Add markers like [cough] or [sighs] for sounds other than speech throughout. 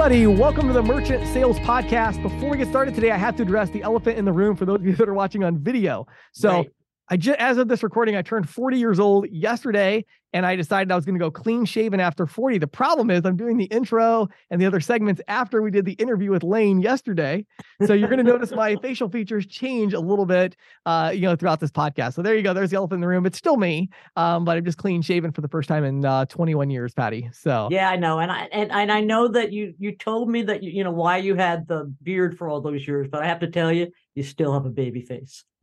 everybody. Welcome to the Merchant Sales Podcast. Before we get started today, I have to address the elephant in the room for those of you that are watching on video. So, right. I just, as of this recording, I turned 40 years old yesterday, and I decided I was going to go clean shaven after 40. The problem is I'm doing the intro and the other segments after we did the interview with Lane yesterday. So you're going to notice my [laughs] facial features change a little bit, uh, you know, throughout this podcast. So there you go. There's the elephant in the room. It's still me, um, but I'm just clean shaven for the first time in uh, 21 years, Patti. So yeah, I know, and I and, and I know that you you told me that you, you know why you had the beard for all those years, but I have to tell you, you still have a baby face. [laughs]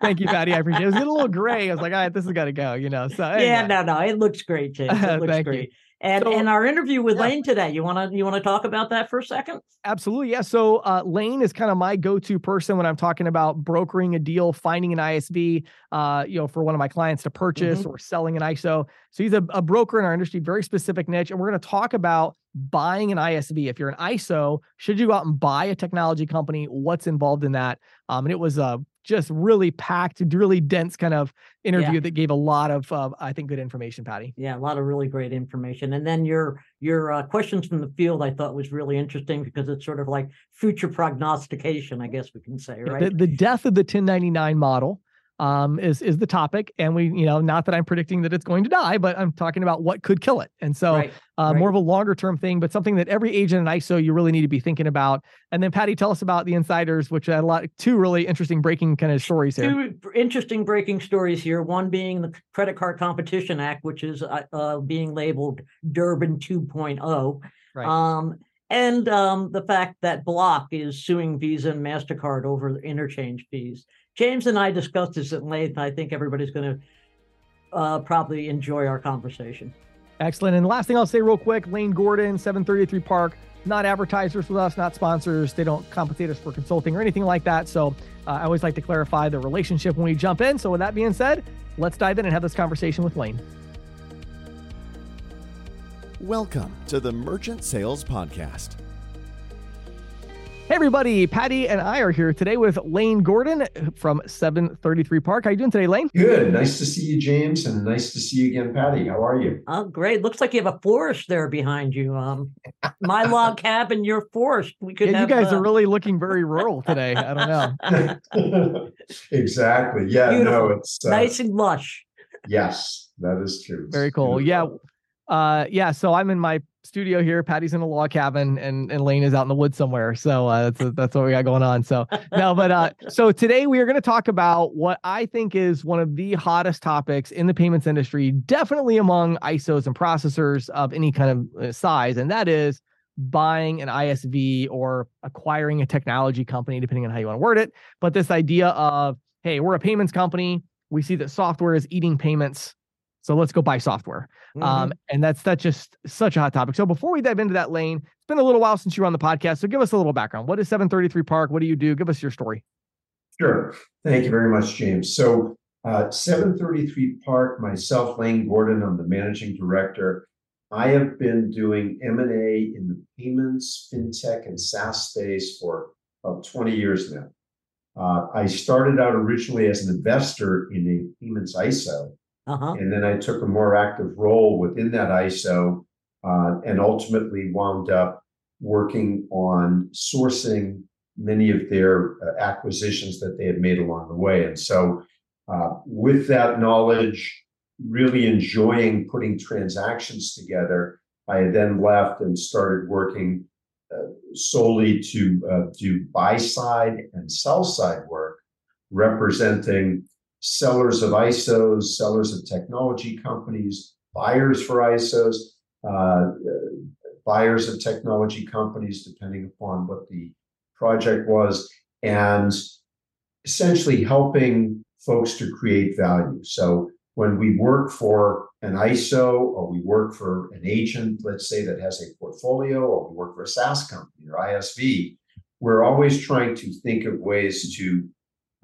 Thank you, Patti. I appreciate it. It was getting a little gray. I was like, all right, this has got to go, you know. So anyway. yeah, no, no, it looks great, James. It [laughs] looks great. You. And so, and our interview with yeah. Lane today, you want to you want to talk about that for a second? Absolutely, yeah. So uh, Lane is kind of my go-to person when I'm talking about brokering a deal, finding an ISV, uh, you know, for one of my clients to purchase mm-hmm. or selling an ISO. So he's a, a broker in our industry, very specific niche, and we're going to talk about buying an ISV. If you're an ISO, should you go out and buy a technology company? What's involved in that? Um, and it was a just really packed, really dense kind of interview yeah. that gave a lot of, uh, I think, good information, Patti. Yeah, a lot of really great information. And then your your uh, questions from the field, I thought was really interesting because it's sort of like future prognostication, I guess we can say, right? The, the death of the 1099 model um, is is the topic, and we, you know, not that I'm predicting that it's going to die, but I'm talking about what could kill it, and so right, uh, right. more of a longer term thing, but something that every agent in ISO you really need to be thinking about. And then Patti, tell us about the insiders, which had a lot, two really interesting breaking kind of stories here. Two interesting breaking stories here. One being the Credit Card Competition Act, which is uh, uh being labeled Durbin 2.0. Right. Um, and um, the fact that Block is suing Visa and MasterCard over interchange fees. James and I discussed this at length. I think everybody's going to uh, probably enjoy our conversation. Excellent. And last thing I'll say real quick Lane Gordon, 733 Park, not advertisers with us, not sponsors. They don't compensate us for consulting or anything like that. So uh, I always like to clarify the relationship when we jump in. So with that being said, let's dive in and have this conversation with Lane. Welcome to the Merchant Sales Podcast Hey everybody, Patti and I are here today with Lane Gordon from 733 Park. How you doing today, Lane? Good. Nice to see you, James, and nice to see you again, Patti. How are you? Oh, great. Looks like you have a forest there behind you. Um, my log [laughs] cabin, your forest. We could. Yeah, have, you guys uh... are really looking very rural today. I don't know. [laughs] exactly. Yeah. Beautiful. No, it's uh, nice and lush. Yes, that is true. Very cool. Beautiful. Yeah. Uh, yeah. So I'm in my studio here. Patti's in a log cabin, and and Lane is out in the woods somewhere. So uh, that's that's what we got going on. So [laughs] no, but uh, so today we are going to talk about what I think is one of the hottest topics in the payments industry, definitely among ISOs and processors of any kind of uh, size, and that is buying an ISV or acquiring a technology company, depending on how you want to word it. But this idea of hey, we're a payments company. We see that software is eating payments so let's go buy software. Um, mm-hmm. Um, and that's that's just such a hot topic. So before we dive into that lane, it's been a little while since you were on the podcast. So give us a little background. What is 733 Park? What do you do? Give us your story. Sure. Thank you very much, James. So uh, 733 Park, myself, Lane Gordon, I'm the managing director. I have been doing M&A in the payments, fintech, and SaaS space for about 20 years now. Uh, I started out originally as an investor in a payments ISO, uh-huh. And then I took a more active role within that ISO uh, and ultimately wound up working on sourcing many of their uh, acquisitions that they had made along the way. And so, uh, with that knowledge, really enjoying putting transactions together, I then left and started working uh, solely to uh, do buy side and sell side work, representing sellers of ISOs, sellers of technology companies, buyers for ISOs, uh, buyers of technology companies, depending upon what the project was, and essentially helping folks to create value. So when we work for an ISO or we work for an agent, let's say that has a portfolio, or we work for a SaaS company or ISV, we're always trying to think of ways to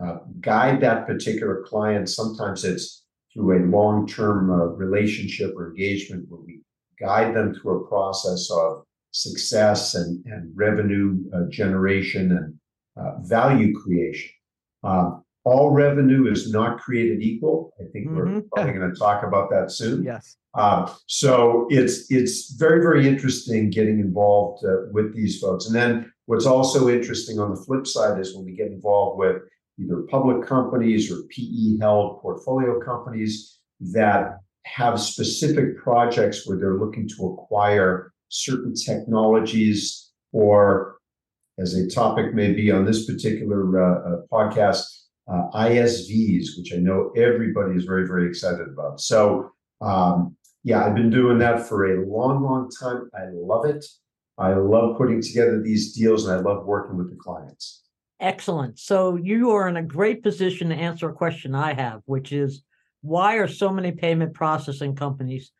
uh, guide that particular client. Sometimes it's through a long term uh, relationship or engagement where we guide them through a process of success and, and revenue uh, generation and uh, value creation. Uh, all revenue is not created equal. I think mm-hmm. we're [laughs] probably going to talk about that soon. Yes. Uh, so it's it's very very interesting getting involved uh, with these folks. And then what's also interesting on the flip side is when we get involved with either public companies or PE held portfolio companies that have specific projects where they're looking to acquire certain technologies or as a topic may be on this particular uh, uh podcast uh, ISVs, which I know everybody is very, very excited about. So, um, yeah, I've been doing that for a long, long time. I love it. I love putting together these deals and I love working with the clients. Excellent. So, you are in a great position to answer a question I have, which is why are so many payment processing companies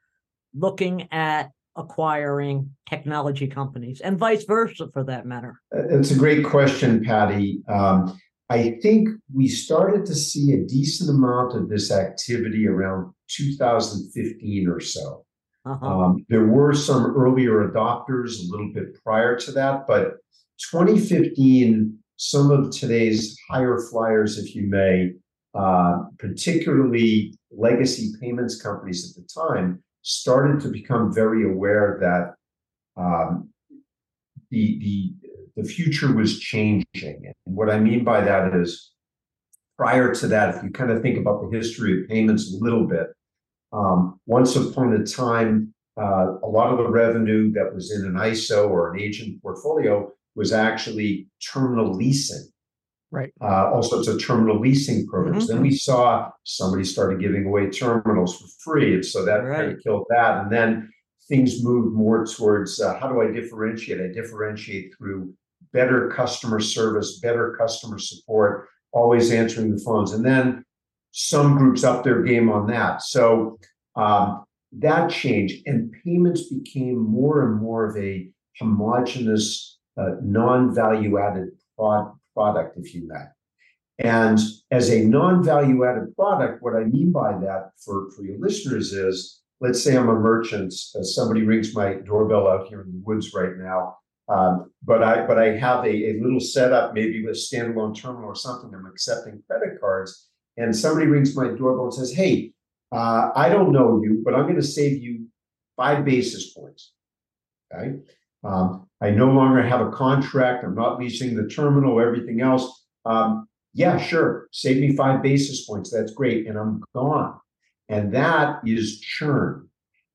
looking at acquiring technology companies and vice versa for that matter? It's a great question, Patti. Um, I think we started to see a decent amount of this activity around 2015 or so. Uh-huh. Um, there were some earlier adopters a little bit prior to that, but 2015, some of today's higher flyers, if you may, uh, particularly legacy payments companies at the time, started to become very aware that um, the the the future was changing. And what I mean by that is, prior to that, if you kind of think about the history of payments a little bit, um, once upon a time, uh, a lot of the revenue that was in an ISO or an agent portfolio was actually terminal leasing. Right. Uh, all sorts of terminal leasing programs. Mm-hmm. Then we saw somebody started giving away terminals for free. And so that right. kind of killed that. And then things moved more towards uh, how do I differentiate? I differentiate through better customer service, better customer support, always answering the phones. And then some groups up their game on that. So um, that changed, and payments became more and more of a homogenous, uh, non value added prod- product, if you may. And as a non value added product, what I mean by that for, for your listeners is let's say I'm a merchant, uh, somebody rings my doorbell out here in the woods right now. Um, but I but I have a, a little setup, maybe with standalone terminal or something. I'm accepting credit cards, and somebody rings my doorbell and says, "Hey, uh, I don't know you, but I'm going to save you five basis points." Okay, um, I no longer have a contract. I'm not leasing the terminal. Everything else, um, yeah, sure, save me five basis points. That's great, and I'm gone. And that is churn.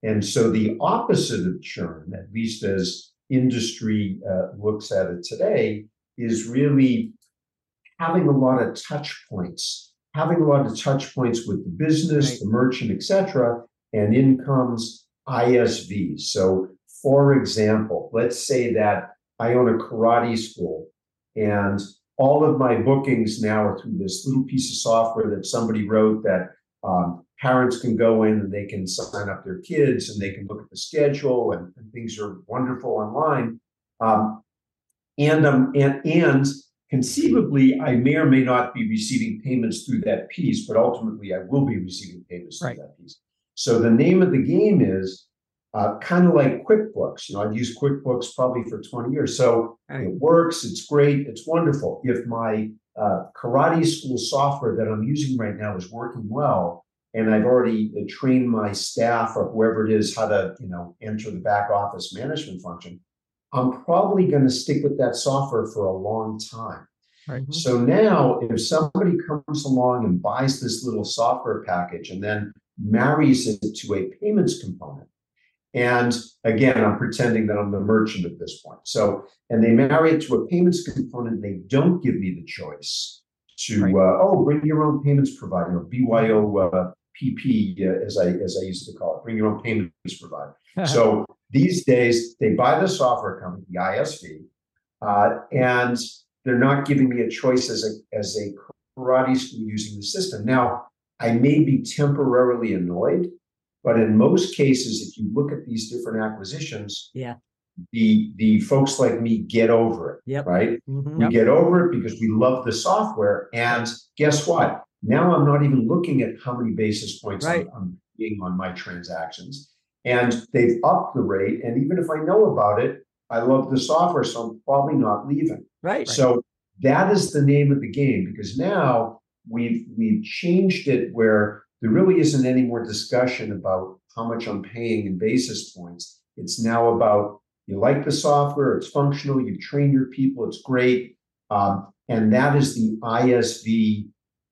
And so the opposite of churn, at least as industry uh, looks at it today is really having a lot of touch points, having a lot of touch points with the business, right. the merchant, etc., and in comes ISV. So, for example, let's say that I own a karate school and all of my bookings now are through this little piece of software that somebody wrote that um, parents can go in and they can sign up their kids and they can look at the schedule and, and things are wonderful online. Um, and, um, and, and conceivably, I may or may not be receiving payments through that piece, but ultimately I will be receiving payments through that piece. So the name of the game is uh, kind of like QuickBooks. You know, I've used QuickBooks probably for 20 years. So right. it works, it's great, it's wonderful. If my uh, karate school software that I'm using right now is working well, and I've already uh, trained my staff or whoever it is how to, you know, enter the back office management function, I'm probably going to stick with that software for a long time. Right. So now, if somebody comes along and buys this little software package and then marries it to a payments component, and again, I'm pretending that I'm the merchant at this point. So, and they marry it to a payments component, they don't give me the choice to, right. uh, oh, bring your own payments provider, or BYO uh, PP, uh, as I as I used to call it, bring your own payments provider. [laughs] so these days, they buy the software company, the ISV, uh, and they're not giving me a choice as a as a karate school using the system. Now, I may be temporarily annoyed but in most cases, if you look at these different acquisitions, yeah, the the folks like me get over it. Yep. Right. Mm-hmm. We yep. get over it because we love the software. And guess what? Now I'm not even looking at how many basis points right. I'm, I'm being on my transactions. And they've upped the rate. And even if I know about it, I love the software, so I'm probably not leaving. Right. So that is the name of the game because now we've we've changed it where there really isn't any more discussion about how much I'm paying in basis points. It's now about you like the software, it's functional, you train your people, it's great. Um, and that is the ISV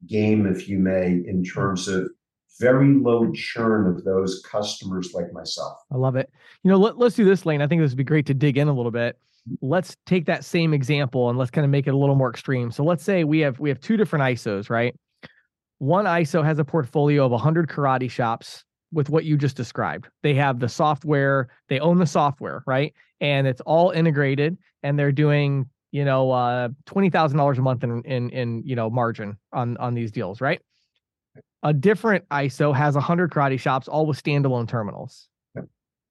game, if you may, in terms of very low churn of those customers like myself. I love it. You know, let, let's do this, Lane. I think this would be great to dig in a little bit. Let's take that same example and let's kind of make it a little more extreme. So let's say we have we have two different ISOs, right? One ISO has a portfolio of 100 karate shops with what you just described. They have the software, they own the software, right? And it's all integrated and they're doing, you know, uh $20,000 a month in in in, you know, margin on on these deals, right? A different ISO has 100 karate shops all with standalone terminals.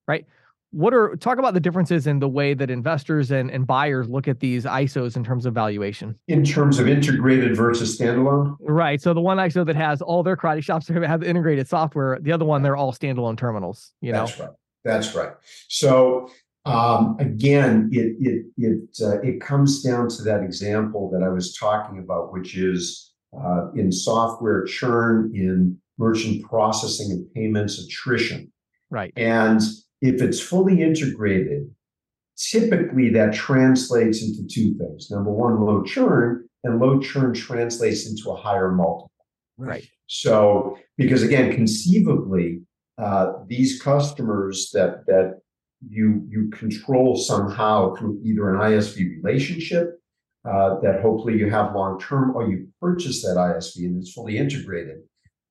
Right? What are talk about the differences in the way that investors and, and buyers look at these ISOs in terms of valuation? In terms of integrated versus standalone? Right. So the one ISO that has all their karate shops [laughs] have integrated software, the other one they're all standalone terminals, you know. That's right. That's right. So um, again, it it it uh, it comes down to that example that I was talking about, which is uh, in software churn, in merchant processing and payments attrition. Right. And if it's fully integrated, typically that translates into two things. Number one, low churn, and low churn translates into a higher multiple. Right. So, because again, conceivably, uh, these customers that that you you control somehow through either an ISV relationship uh, that hopefully you have long term, or you purchase that ISV and it's fully integrated.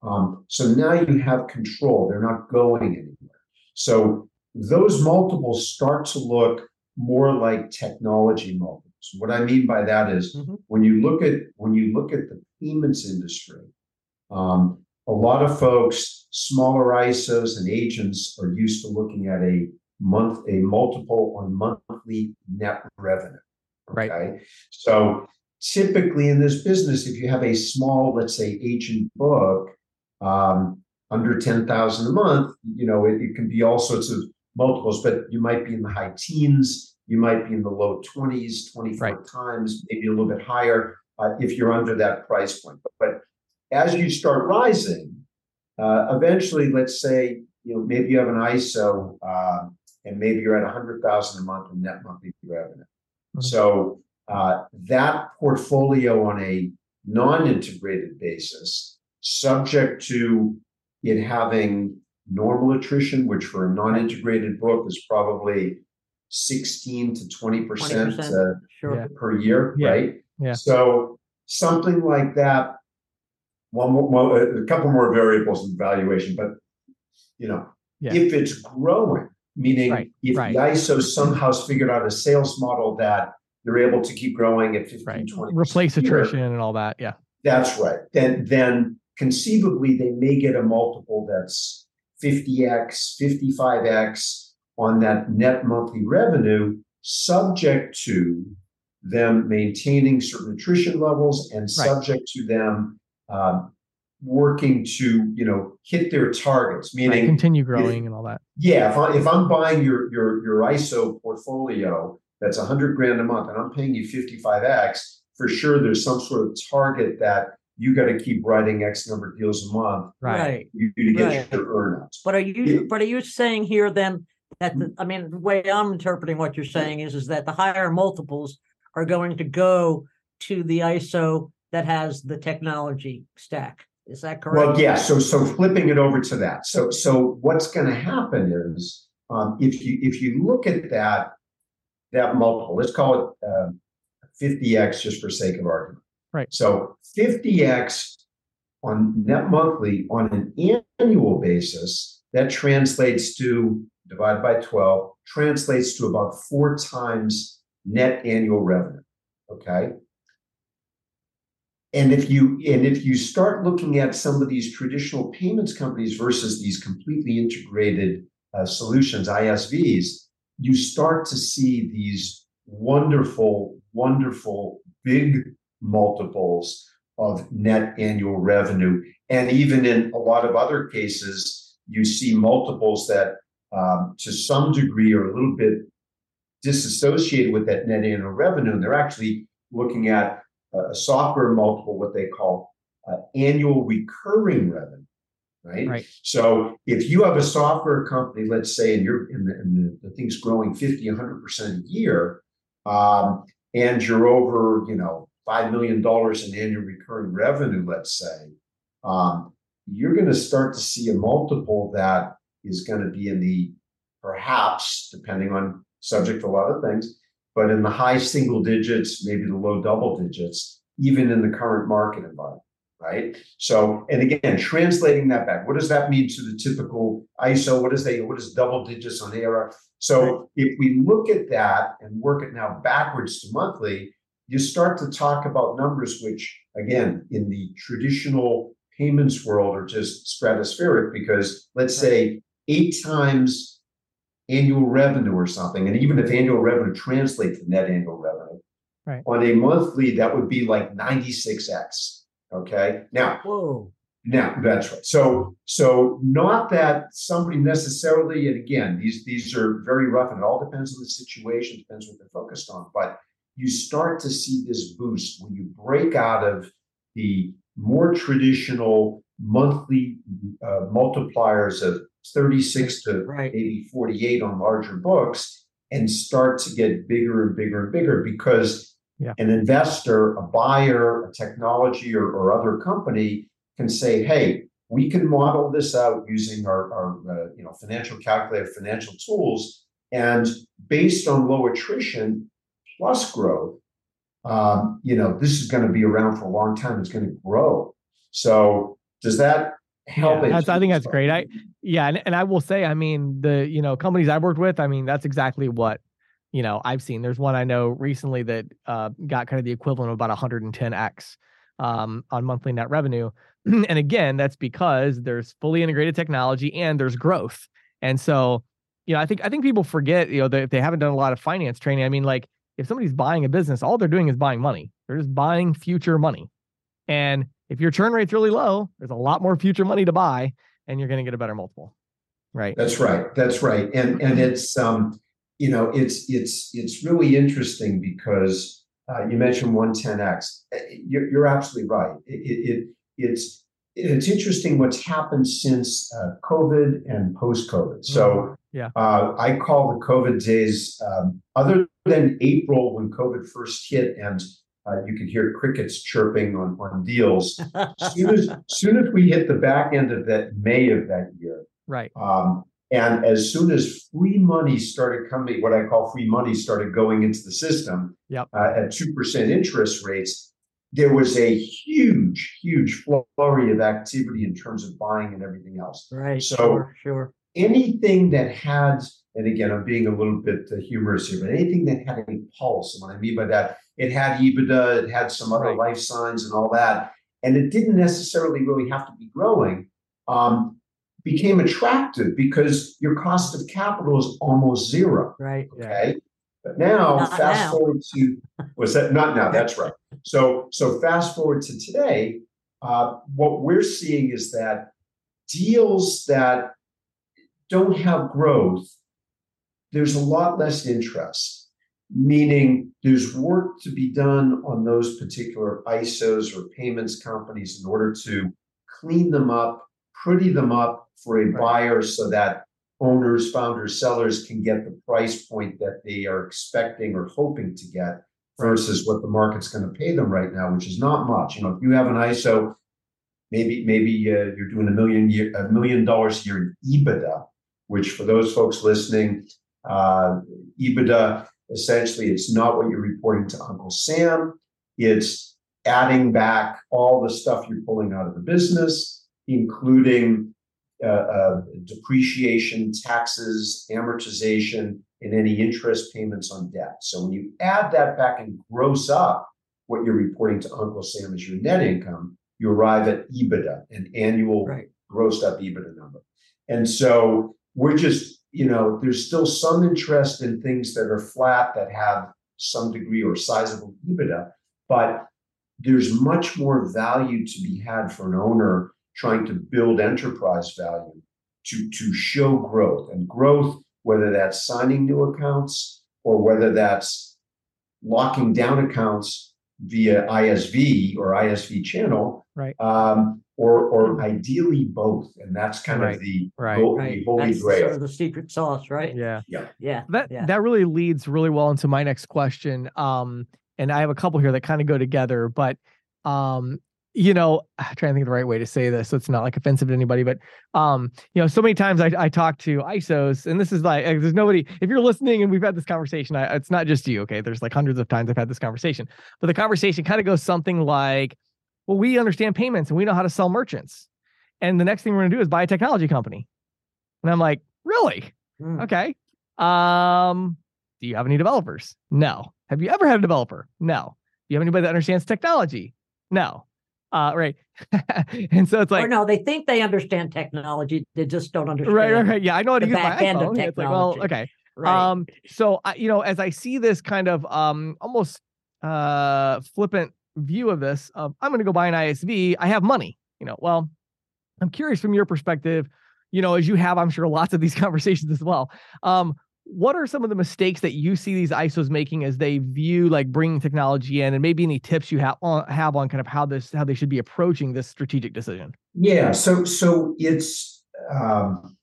Um, so now you have control; they're not going anywhere. So those multiples start to look more like technology multiples. What I mean by that is mm-hmm. when you look at when you look at the payments industry, um, a lot of folks, smaller ISOs and agents, are used to looking at a month a multiple on monthly net revenue. Right. Okay. So typically in this business, if you have a small, let's say, agent book um, under 10,000 a month, you know, it, it, can be all sorts of multiples, but you might be in the high teens, you might be in the low 20s, 24 right. times, maybe a little bit higher uh, if you're under that price point. But, but as you start rising, uh, eventually, let's say, you know, maybe you have an ISO uh, and maybe you're at 100,000 a month in net monthly revenue. Mm-hmm. So uh, that portfolio on a non-integrated basis, subject to it having normal attrition, which for a non-integrated book is probably 16 to 20 percent uh, sure. per year, yeah. right? Yeah. So something like that. One, more, a couple more variables in valuation, but you know, yeah. if it's growing, Meaning, right, if right. the ISO somehow figured out a sales model that they're able to keep growing at 15, right. 20 replace attrition and all that. Yeah. That's right. Then then conceivably they may get a multiple that's 50x, 55x on that net monthly revenue, subject to them maintaining certain attrition levels and subject to them um, working to you know hit their targets meaning right, continue growing if, and all that. yeah if, I, if i'm buying your your your iso portfolio that's 100 grand a month and i'm paying you 55x for sure there's some sort of target that you got to keep writing x number of deals a month right you, to get right. your earnouts but are you but are you saying here then that the, i mean the way i'm interpreting what you're saying is is that the higher multiples are going to go to the iso that has the technology stack is that correct? Well, yeah. So, so flipping it over to that. So, so what's going to happen is um, if you if you look at that that multiple, let's call it uh, 50x just for sake of argument. Right. So 50x on net monthly on an annual basis, that translates to divided by 12, translates to about four times net annual revenue. Okay and if you and if you start looking at some of these traditional payments companies versus these completely integrated uh, solutions isvs you start to see these wonderful wonderful big multiples of net annual revenue and even in a lot of other cases you see multiples that um, to some degree are a little bit disassociated with that net annual revenue and they're actually looking at a software multiple, what they call uh, annual recurring revenue. Right? right. So if you have a software company, let's say, and you're in the, and the, the thing's growing 50, 100% a year, um, and you're over, you know, $5 million in annual recurring revenue, let's say, um, you're going to start to see a multiple that is going to be in the perhaps, depending on subject to a lot of things, but in the high single digits, maybe the low double digits, even in the current market environment. Right. So, and again, translating that back, what does that mean to the typical ISO? What is they? What is double digits on ARR? So, if we look at that and work it now backwards to monthly, you start to talk about numbers which, again, in the traditional payments world are just stratospheric because let's say eight times annual revenue or something, and even if annual revenue translates to net annual revenue, right. on a monthly, that would be like 96x. Okay. Now, whoa. Now that's right. So, so not that somebody necessarily, and again, these these are very rough, and it all depends on the situation, depends what they're focused on. But you start to see this boost when you break out of the more traditional monthly uh, multipliers of 36 to right. maybe 48 on larger books and start to get bigger and bigger and bigger because yeah. an investor, a buyer, a technology or, or, other company can say, hey, we can model this out using our, our uh, you know financial calculator, financial tools, and based on low attrition, plus growth, um, you know, this is going to be around for a long time. It's going to grow. So does that help? Yeah, I think that's great. I yeah, and, and I will say, I mean, the you know companies I've worked with, I mean, that's exactly what you know I've seen. There's one I know recently that uh, got kind of the equivalent of about 110x um, on monthly net revenue, [clears throat] and again, that's because there's fully integrated technology and there's growth. And so, you know, I think I think people forget, you know, that if they haven't done a lot of finance training, I mean, like if somebody's buying a business, all they're doing is buying money. They're just buying future money. And if your churn rate's really low, there's a lot more future money to buy and you're going to get a better multiple. Right. That's right. That's right. And and it's um you know it's it's it's really interesting because uh, you mentioned 110x. Eh, you're, you're absolutely right. It, it, it's it's interesting what's happened since uh, COVID and post COVID. So mm-hmm. Yeah, uh, I call the COVID days um, other than April when COVID first hit and uh, you could hear crickets chirping on, on deals. [laughs] soon as soon as we hit the back end of that May of that year, right? Um, and as soon as free money started coming, what I call free money started going into the system yep. uh, at two percent interest rates, there was a huge, huge flurry of activity in terms of buying and everything else. Right. So sure, sure. Anything that had, and again, I'm being a little bit uh, humorous here, but anything that had a pulse, and what I mean by that, it had EBITDA, it had some other right. life signs and all that, and it didn't necessarily really have to be growing. Um, became attractive because your cost of capital is almost zero. Right. Okay. But now, not fast now. forward to was that not now? That's right. [laughs] So so fast forward to today. Uh, what we're seeing is that deals that don't have growth, there's a lot less interest. Meaning, there's work to be done on those particular ISOs or payments companies in order to clean them up, pretty them up for a buyer so that owners, founders, sellers can get the price point that they are expecting or hoping to get versus what the market's going to pay them right now, which is not much. You know, if you have an ISO, maybe maybe uh, you're doing a million year, a million dollars a year in EBITDA, which for those folks listening, uh, EBITDA essentially it's not what you're reporting to Uncle Sam. It's adding back all the stuff you're pulling out of the business, including uh, uh, depreciation, taxes, amortization, and any interest payments on debt. So when you add that back and gross up what you're reporting to Uncle Sam as your net income, you arrive at EBITDA, an annual right. grossed up EBITDA number. And so we're just, you know, there's still some interest in things that are flat that have some degree or sizable EBITDA, but there's much more value to be had for an owner trying to build enterprise value to, to show growth. And growth, whether that's signing new accounts or whether that's locking down accounts via ISV or ISV channel, right? Um, or or ideally both, and that's kind Right. of the Right. go- Right. the holy That's sort grail. of the secret sauce, right? Yeah. Yeah. That yeah. that really leads really well into my next question. Um, and I have a couple here that kind of go together, but um, you know, [sighs] I'm trying to think of the right way to say this so it's not like offensive to anybody, but um, you know, so many times I, I talk to ISOs, and this is like there's nobody. If you're listening and we've had this conversation, I, it's not just you. Okay, there's like hundreds of times I've had this conversation, but the conversation kind of goes something like, "Well, we understand payments and we know how to sell merchants, and the next thing we're going to do is buy a technology company," and I'm like, "Really? Mm. Okay. Um, do you have any developers? No. Have you ever had a developer? No. Do you have anybody that understands technology? No. Uh, right. [laughs] and so it's like, or no, they think they understand technology. They just don't understand. right, right, right. Yeah, I know how to the use my back end of iPhone. It's like, well, technology. okay. Right. Um, so I, you know, as I see this kind of um almost uh flippant view of this, of I'm gonna go buy an ISV, I have money, you know. Well, I'm curious from your perspective, you know, as you have, I'm sure lots of these [laughs] conversations as well. Um, what are some of the mistakes that you see these ISOs making as they view like bringing technology in, and maybe any tips you have on have on kind of how this how they should be approaching this strategic decision? Yeah, so so it's um,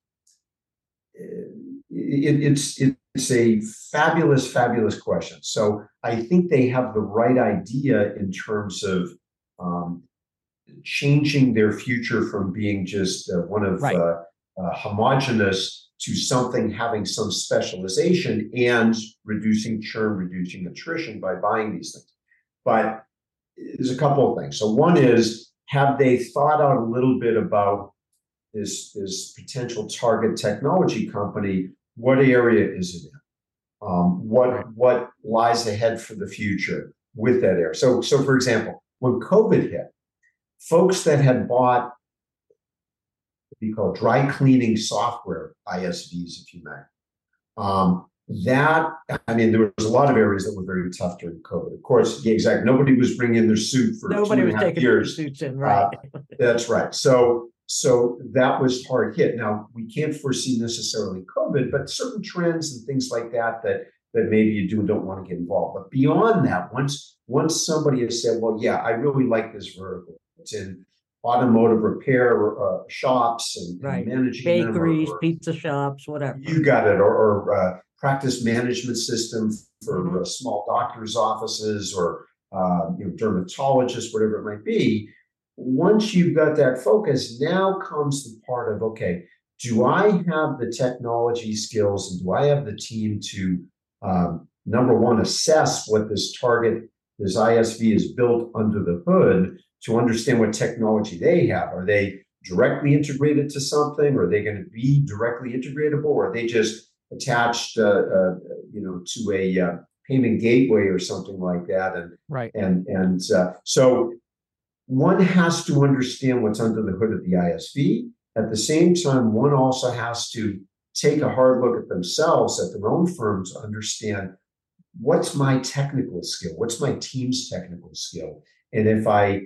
it, it's it's a fabulous, fabulous question. So I think they have the right idea in terms of um, changing their future from being just uh, one of Right. uh, uh, homogenous to something having some specialization and reducing churn, reducing attrition by buying these things. But there's a couple of things. So one is have they thought out a little bit about this this potential target technology company? What area is it in? Um, what Right. what lies ahead for the future with that area? So so for example, when COVID hit, folks that had bought what we call dry cleaning software ISVs, if you may. Um, that I mean, there was a lot of areas that were very tough during COVID. Of course, yeah, exactly. Nobody was bringing their suit for Nobody two was and a half taking their suits in, Uh, right? [laughs] That's right. So so that was hard hit. Now we can't foresee necessarily COVID, but certain trends and things like that that that maybe you do and don't want to get involved. But beyond that, once once somebody has said, well, yeah, I really like this vertical. It's in automotive repair uh, shops and, and Right. managing them or- Bakeries, or- pizza shops, whatever. you got it, or, or uh, practice management system for Mhm. uh, small doctors' offices or uh, you know, dermatologists, whatever it might be. Once you've got that focus, now comes the part of okay, do I have the technology skills and do I have the team to um, number one assess what this target, this ISV is built under the hood to understand what technology they have? Are they directly integrated to something? Are they going to be directly integratable? Or are they just attached, uh, uh, you know, to a uh, payment gateway or something like that? And Right. and and uh, so one has to understand what's under the hood of the ISV. At the same time, one also has to take a hard look at themselves, at their own firms, to understand what's my technical skill, what's my team's technical skill, and if I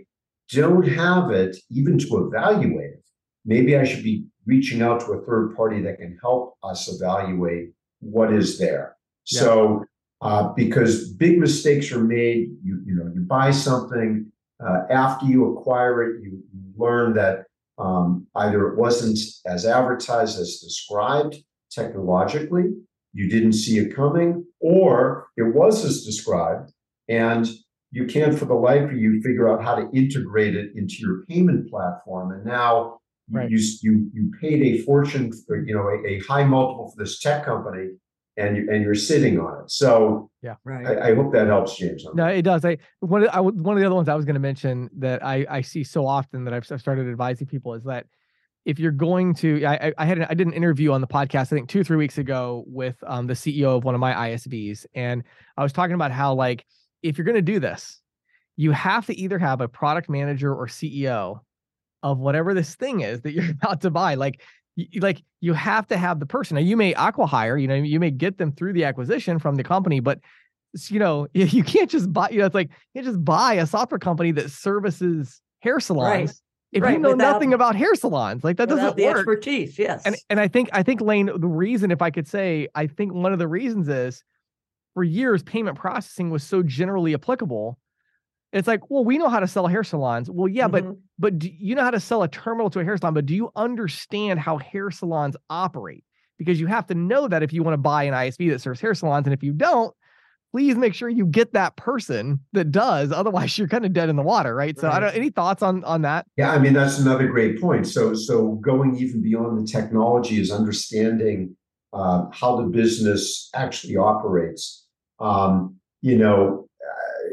don't have it, even to evaluate it, maybe I should be reaching out to a third party that can help us evaluate what is there. Yeah. So, uh, because big mistakes are made, you you know, you buy something uh, after you acquire it, you, you learn that um, either it wasn't as advertised as described technologically, you didn't see it coming, or it was as described, and you can't for the life of you figure out how to integrate it into your payment platform. And now you- Right. you, you you paid a fortune, for, you know, a, a high multiple for this tech company, and you and you're sitting on it. So yeah, Right. I, I hope that helps, James. No, it does. I one of, I one of the other ones I was going to mention that I I see so often that I've, I've started advising people is that if you're going to, I I- I had an, I did an interview on the podcast I think two or three weeks ago with um the CEO of one of my ISVs, and I was talking about how like if you're going to do this, you have to either have a product manager or CEO of whatever this thing is that you're [laughs] about to buy. Like y- y- like you have to have the person. Now you may acqui-hire, you know, you may get them through the acquisition from the company, but you know, you [laughs] you can't just buy, you know, it's like you can't just buy a software company that services hair salons if you know without- nothing about hair salons. Like that doesn't the work. expertise, yes. And and I think I think Lane, the reason, if I could say, I think one of the reasons is for years payment processing was so generally applicable It's like, well, we know how to sell hair salons. Well, yeah, mm-hmm. but but do you know how to sell a terminal to a hair salon? But do you understand how hair salons operate? Because you have to know that if you want to buy an ISV that serves hair salons, and if you don't, please make sure you get that person that does. Otherwise, [laughs] you're kind of dead in the water, right? right. So, I don't. Any thoughts on on that? Yeah, I mean that's another great point. So, so going even beyond the technology is understanding uh, how the business actually operates. Um, you know,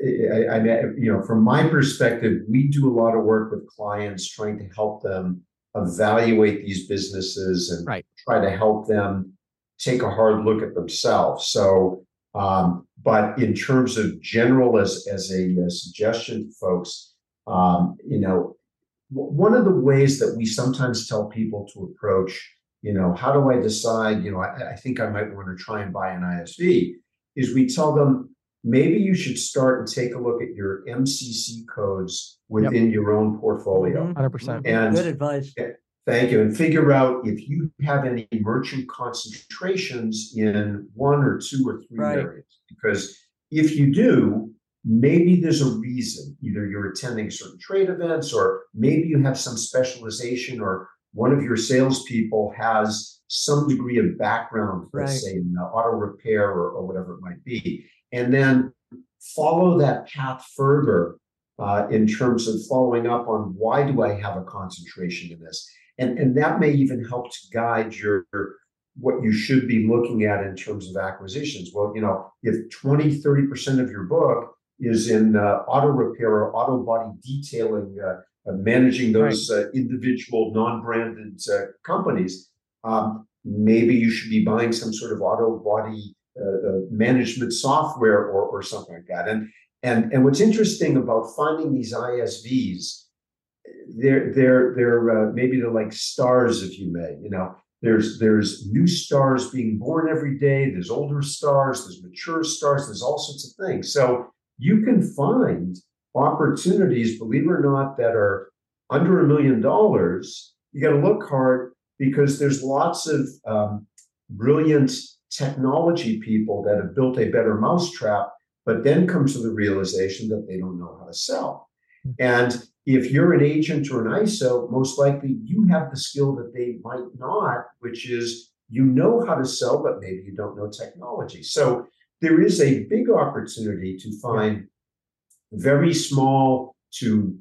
I, I, you know, from my perspective, we do a lot of work with clients trying to help them evaluate these businesses and right. try to help them take a hard look at themselves. So, um, but in terms of general, as as a, a suggestion to folks, um, you know, one of the ways that we sometimes tell people to approach, you know, how do I decide? You know, I, I think I might want to try and buy an ISV. Is we tell them maybe you should start and take a look at your MCC codes within yep. your own portfolio. 100%. Mm-hmm. And good advice. Thank you. And figure out if you have any merchant concentrations in one or two or three right. areas. Because if you do, maybe there's a reason. Either you're attending certain trade events, or maybe you have some specialization, or one of your salespeople has some degree of background, let's right. say in auto repair or, or whatever it might be and then follow that path further uh, in terms of following up on why do I have a concentration in this? And, and that may even help to guide your what you should be looking at in terms of acquisitions. Well, you know, if 20, 30% of your book is in uh, auto repair or auto body detailing, uh, uh managing those right. Uh, individual non-branded uh, companies, um, maybe you should be buying some sort of auto body uh, management software or, or something like that. And and and what's interesting about finding these ISVs, they're they're they're uh, maybe they're like stars, if you may. You know, there's there's new stars being born every day. There's older stars. There's mature stars. There's all sorts of things. So you can find opportunities, believe it or not, that are under a million dollars. You got to look hard because there's lots of um, brilliant technology people that have built a better mousetrap, but then come to the realization that they don't know how to sell. And if you're an agent or an ISO, most likely you have the skill that they might not, which is you know how to sell, but maybe you don't know technology. So there is a big opportunity to find very small to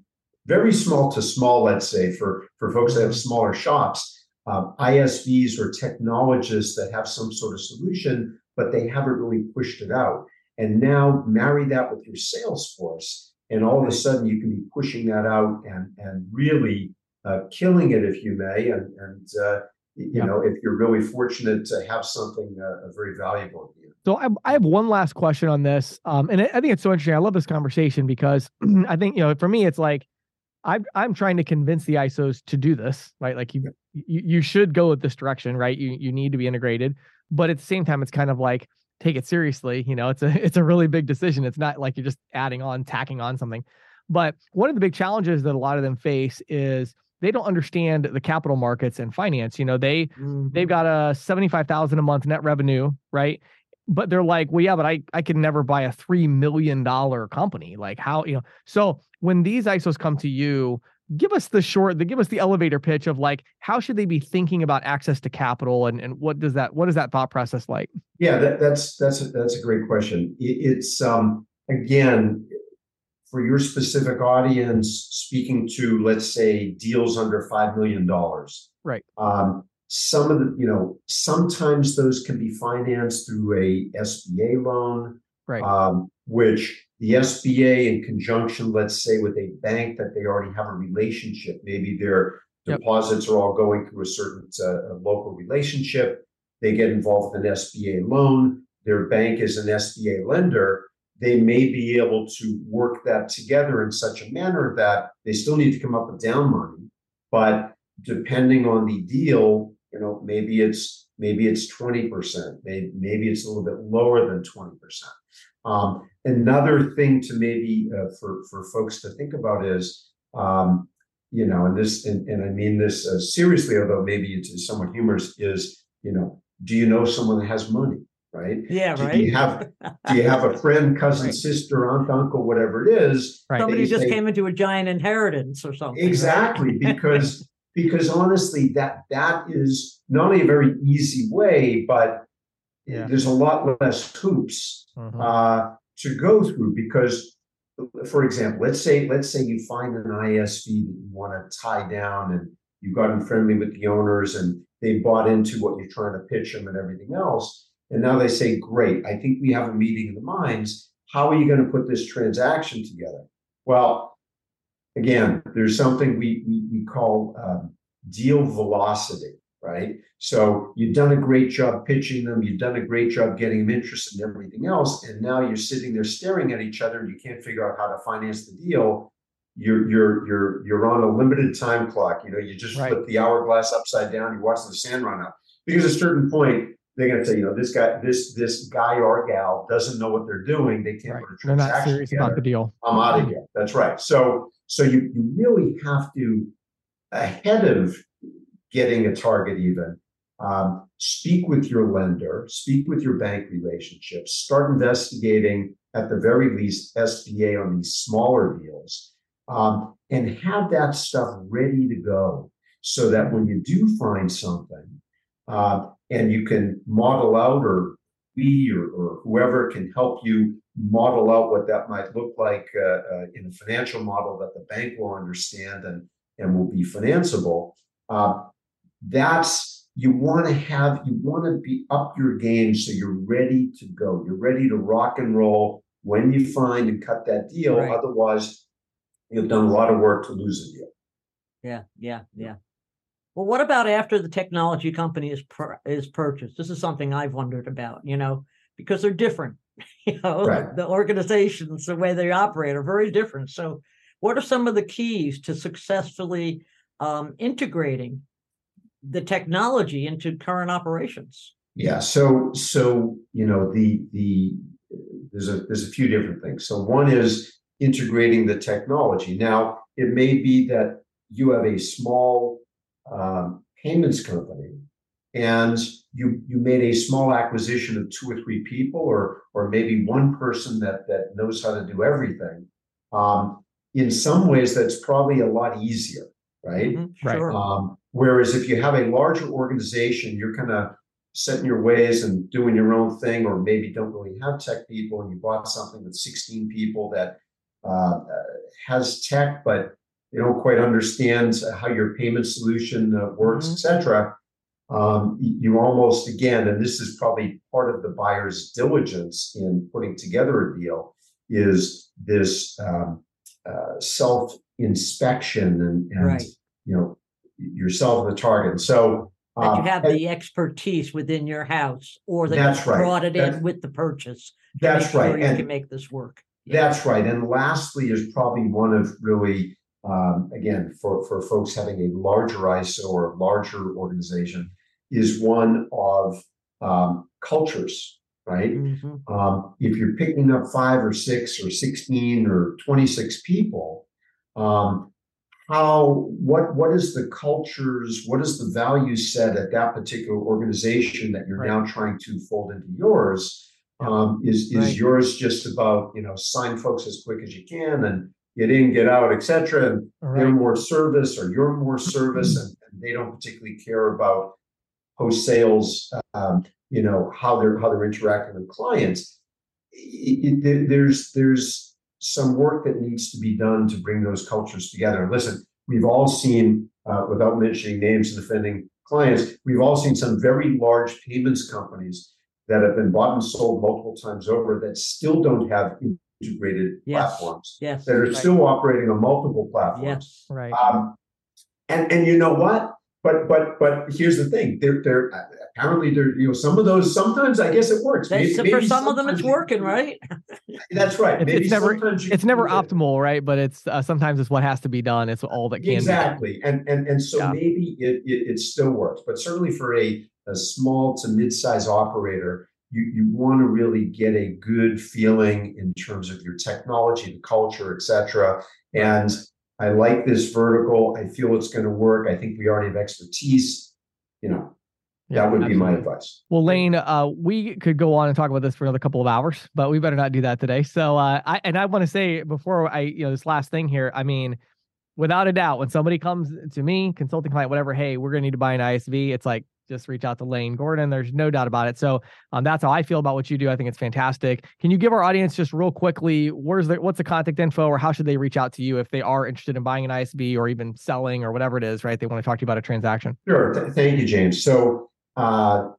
very small to small, let's say, for, for folks that have mm-hmm. smaller shops um, ISVs or technologists that have some sort of solution, but they haven't really pushed it out. And now marry that with your sales force, and all of a sudden you can be pushing that out and and really uh, killing it, if you may. And and uh, you yeah. know, if you're really fortunate to have something uh, very valuable to you. So I, I have one last question on this, um, and I think it's so interesting. I love this conversation because [clears throat] I think you know, for me, it's like I'm I'm trying to convince the ISOs to do this, right? Like you you, you should go with this direction, right? You you need to be integrated, but at the same time, it's kind of like take it seriously. You know, it's a [laughs] it's a really big decision. It's not like you're just adding on, tacking on something. But one of the big challenges that a lot of them face is they don't understand the capital markets and finance. You know, they mm-hmm. they've got a seventy five thousand a month net revenue, right? But they're like, well, yeah, but I I can never buy a three million dollar company. Like how you know? So when these ISOs come to you, give us the short, the give us the elevator pitch of like how should they be thinking about access to capital and and what does that what is that thought process like? Yeah, that, that's that's a, that's a great question. It, it's um again for your specific audience, speaking to let's say deals under five million dollars. Right. Um, some of the you know sometimes those can be financed through a SBA loan. Right. Um, which the SBA in conjunction, let's say, with a bank that they already have a relationship, maybe their yep. deposits are all going through a certain uh, local relationship. They get involved with an SBA loan. Their bank is an SBA lender. They may be able to work that together in such a manner that they still need to come up with down money, but depending on the deal, you know, maybe it's maybe it's 20%, maybe, maybe it's a little bit lower than 20%. Um, another thing to maybe uh, for for folks to think about is, um, you know, and this and, and I mean this uh, seriously, although maybe it's somewhat humorous, is you know, do you know someone that has money? right? Yeah, do, right. Do you have do you have a [laughs] friend, cousin, right. sister, aunt, uncle, whatever it is? Right. Somebody just say, came into a giant inheritance or something. Exactly, right? [laughs] because because honestly, that that is not only a very easy way, but yeah. there's a lot less hoops mm-hmm. uh, to go through because for example let's say let's say you find an isv that you want to tie down and you've gotten friendly with the owners and they bought into what you're trying to pitch them and everything else and now they say great i think we have a meeting of the minds how are you going to put this transaction together well again there's something we we, we call um, deal velocity right? So you've done a great job pitching them, you've done a great job getting them interested in everything else, and now you're sitting there staring at each other and you can't figure out how to finance the deal. You're you're you're you're on a limited time clock. You know, you just right. flip the hourglass upside down, you watch the sand run out. Because at a certain point, they're going to say, you know, this guy, this this guy or gal doesn't know what they're doing. They can't right. put a transaction They're not serious together. about the deal. I'm out of here. That's right. So so you you really have to ahead of getting a target even. Um, speak with your lender, speak with your bank relationships, start investigating at the very least SBA on these smaller deals, um, and have that stuff ready to go so that when you do find something uh, and you can model out or we or, or, whoever can help you model out what that might look like uh, uh, in a financial model that the bank will understand and, and will be financeable. That's you want to have you want to be up your game so you're ready to go. You're ready to rock and roll when you find and cut that deal. Right. otherwise you've done a lot of work to lose a deal. Yeah yeah yeah. Well what about after the technology company is per, is purchased? This is something i've wondered about you know because they're different [laughs] you know? Right. the organizations the way they operate are very different. So what are some of the keys to successfully um, integrating the technology into current operations? Yeah. So so you know the the there's a there's a few different things. So one is integrating the technology. Now it may be that you have a small um, payments company and you you made a small acquisition of two or three people or or maybe one person that that knows how to do everything um, in some ways that's probably a lot easier right mm-hmm, right um, Whereas if you have a larger organization, you're kind of setting your ways and doing your own thing, or maybe don't really have tech people, and you bought something with 16 people that uh, has tech, but they don't quite understand how your payment solution uh, works, mm-hmm. etc. Um, you almost again, and this is probably part of the buyer's diligence in putting together a deal, is this um, uh, self inspection and, and right. you know yourself the target. So that you um, have the expertise within your house, or that that's right. brought it that's, in with the purchase. That's sure right. You and can make this work. Yeah. That's right. And lastly, is probably one of really um, again for for folks having a larger ISO or a larger organization is one of um, cultures. Right. Mm-hmm. Um, if you're picking up five or six or sixteen or twenty six people, um, how what what is the cultures what is the value set at that particular organization that you're right. now trying to fold into yours um, is is right. yours just about you know sign folks as quick as you can and get in get out etc and right. they're more service or you're more [clears throat] service and, and, they don't particularly care about post sales um, you know how they're how they're interacting with clients it, it, there's there's some work that needs to be done to bring those cultures together. Listen, we've all seen, uh, without mentioning names and offending clients, we've all seen some very large payments companies that have been bought and sold multiple times over that still don't have integrated yes. platforms. Yes. That are right. still operating on multiple platforms. Yes. Right. Um, and and you know what? But but but here's the thing. They're they're apparently there you know some of those sometimes i guess it works. Maybe, maybe for some of them it's working right? [laughs] That's right. It's, it's never it's never optimal right? But it's uh, sometimes it's what has to be done it's all that can exactly and and and so yeah. maybe it, it, it still works but certainly for a a small to mid-size operator you you want to really get a good feeling in terms of your technology the culture etc and i like this vertical i feel it's going to work i think we already have expertise you know that would be my advice. Well, Lane, uh, we could go on and talk about this for another couple of hours, but we better not do that today. So, uh, I and I want to say before I, you know, this last thing here. I mean, without a doubt, when somebody comes to me, consulting client, whatever, hey, we're gonna need to buy an ISV. It's like just reach out to Lane Gordon. There's no doubt about it. So um, that's how I feel about what you do. I think it's fantastic. Can you give our audience just real quickly, where's the what's the contact info or how should they reach out to you if they are interested in buying an ISV or even selling or whatever it is, right? They want to talk to you about a transaction. Sure. Th- thank you, James. So uh,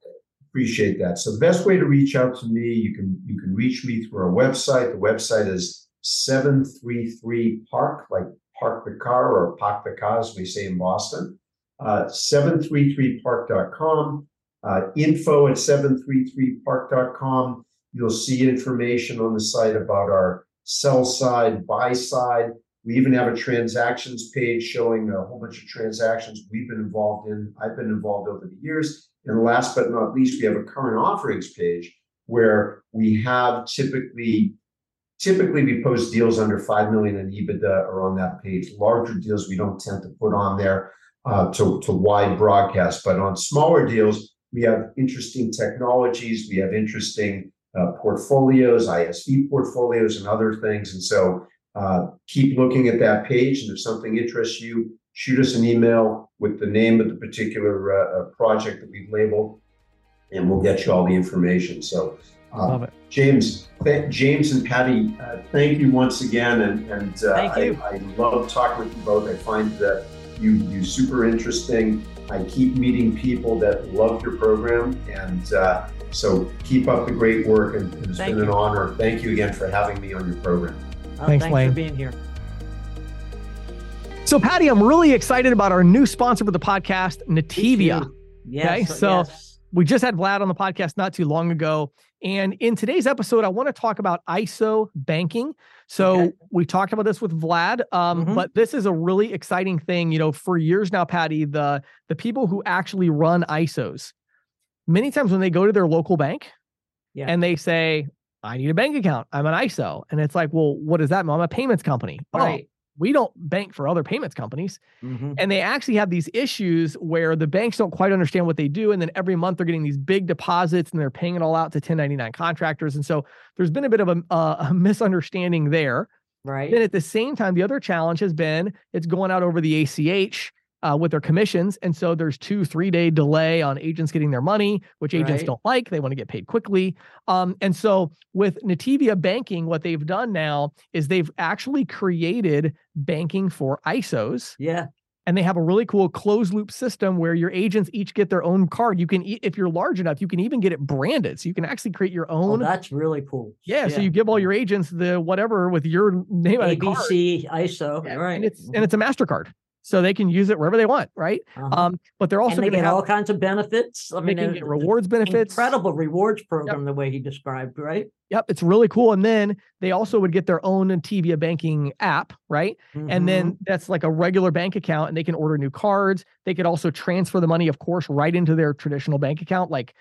appreciate that. So the best way to reach out to me, you can you can reach me through our website. The website is 733 Park, like park the car or park the car, as we say in Boston uh, 733park.com, uh, info at 733park.com. You'll see information on the site about our sell side, buy side. We even have a transactions page showing a whole bunch of transactions we've been involved in. I've been involved over the years. And last but not least, we have a current offerings page where we have typically typically we post deals under 5 million in EBITDA are on that page. Larger deals we don't tend to put on there uh, to, to wide broadcast. But on smaller deals, we have interesting technologies, we have interesting uh, portfolios, ISV portfolios, and other things. And so uh, keep looking at that page. And if something interests you, shoot us an email with the name of the particular uh, uh, project that we've labeled, and we'll get you all the information. So, uh, Love it. James, th- James and Patti, thank you once again. And, and. I, I love talking with you both. I find that you you super interesting. I keep meeting people that love your program, and uh, so keep up the great work. And, and it's Thank been you. an honor. Thank you again for having me on your program. Oh, thanks, thanks Lane. for being here. So, Patti, I'm really excited about our new sponsor for the podcast, Nativia. Yes, okay, so yes. we just had Vlad on the podcast not too long ago. And in today's episode, I want to talk about ISO banking. So okay. we talked about this with Vlad, um, mm-hmm. but this is a really exciting thing. You know, for years now, Patti, the the people who actually run ISOs, many times when they go to their local bank, yeah. and they say, "I need a bank account. I'm an ISO," and it's like, "Well, what does that mean? I'm a payments company." Oh, right. Oh, we don't bank for other payments companies. Mm-hmm. And they actually have these issues where the banks don't quite understand what they do. And then every month they're getting these big deposits and they're paying it all out to 1099 contractors. And so there's been a bit of a, [laughs] a misunderstanding there. Right. Then at the same time, the other challenge has been it's going out over the ACH uh, with their commissions. And so there's two, three day delay on agents getting their money, which agents right. don't like. They want to get paid quickly. Um, and so with Nativia Banking, what they've done now is they've actually created banking for ISOs. Yeah. And they have a really cool closed loop system where your agents each get their own card. You can, if you're large enough, you can even get it branded. So you can actually create your oh, own. Oh, that's really cool. Yeah, yeah, So you give all your agents the whatever with your name on ABC ISO. Yeah, right. And it's and it's a MasterCard so they can use it wherever they want, right? Uh-huh. Um, but they're also going to get all kinds of benefits. I mean, they can get rewards benefits. Incredible rewards program, yep. the way he described, right? Yep, it's really cool. And then they also would get their own Nativia banking app, right? Mm-hmm. And then mm-hmm. that's like a regular bank account, and they can order new cards. They could also transfer the money, of course, right into their traditional bank account, like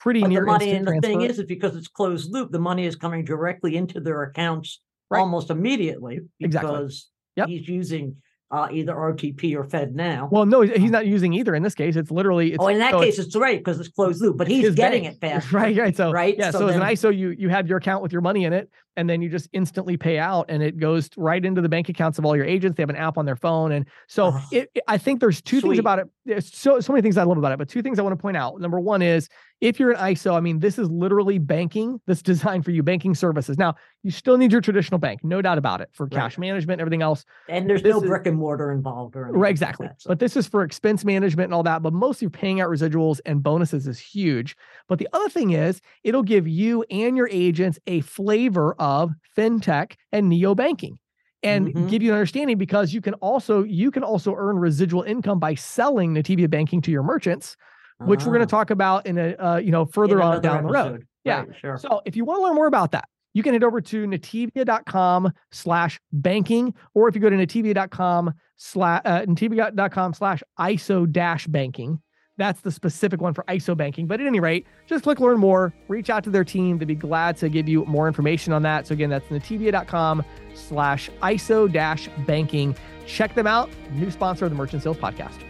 pretty but near the money. And the transfer. thing is, is because it's closed loop, the money is coming directly into their accounts right. almost immediately because exactly. yep. he's using uh, either RTP or FedNow. Well, no, he's not using either. In this case, it's literally. It's, oh, in that so case, it's, it's right because it's closed loop, but he's getting bank. it fast. [laughs] Right, right. So right, yeah. So, so then, as an ISO, you you have your account with your money in it, and then you just instantly pay out, and it goes right into the bank accounts of all your agents. They have an app on their phone, and so oh, it, it, I think there's two sweet. things about it. There's so so many things I love about it, but two things I want to point out. Number one is if you're an ISO, I mean, this is literally banking that's [laughs] designed for you, banking services. Now, you still need your traditional bank, no doubt about it, for right. cash management, everything else. And there's this no brick and mortar involved or right, exactly. Like that, so. But this is for expense management and all that. But mostly paying out residuals and bonuses is huge. But the other thing is, it'll give you and your agents a flavor of fintech and neo banking and mm-hmm. give you an understanding because you can also you can also earn residual income by selling Nativia banking to your merchants which we're going to ah. talk about in a uh, you know further on down episode. the road. Yeah, right, sure. So if you want to learn more about that, you can head over to nativia.com slash banking, or if you go to nativia.com slash uh, nativia.com slash ISO dash banking, that's the specific one for ISO banking. But at any rate, just click learn more, reach out to their team. They'd be glad to give you more information on that. So again, that's nativia.com slash ISO dash banking. Check them out. New sponsor of the Merchant Sales Podcast.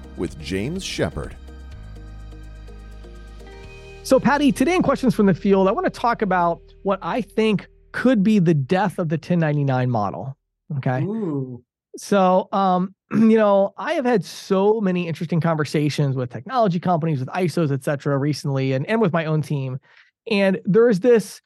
with James Shepard. So, Patti, today in Questions from the Field, I want to talk about what I think could be the death of the 1099 model. Okay. Ooh. So, um, [clears throat] you know, I have had so many interesting conversations with technology companies, with ISOs, et cetera, recently, and, and with my own team. And there's this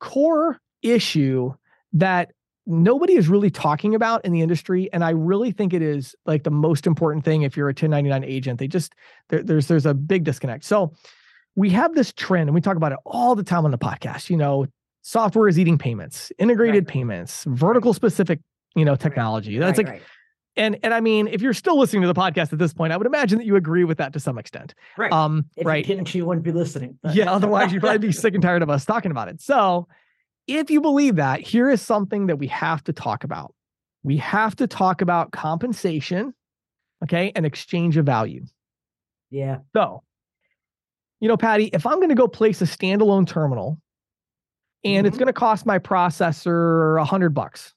core issue that nobody is really talking about in the industry and i really think it is like the most important thing if you're a 1099 agent they just there, there's there's a big disconnect so we have this trend and we talk about it all the time on the podcast you know software is eating payments integrated right. payments vertical specific you know technology right. that's like and and I mean, if you're still listening to the podcast at this point, I would imagine that you agree with that to some extent. Right. Um, if right. You didn't, you wouldn't be listening. But. Yeah. Otherwise, you'd [laughs] probably be sick and tired of us talking about it. So, if you believe that, here is something that we have to talk about. We have to talk about compensation, okay, and exchange of value. Yeah. So, you know, Patti, if I'm going to go place a standalone terminal and mm-hmm. it's going to cost my processor a hundred bucks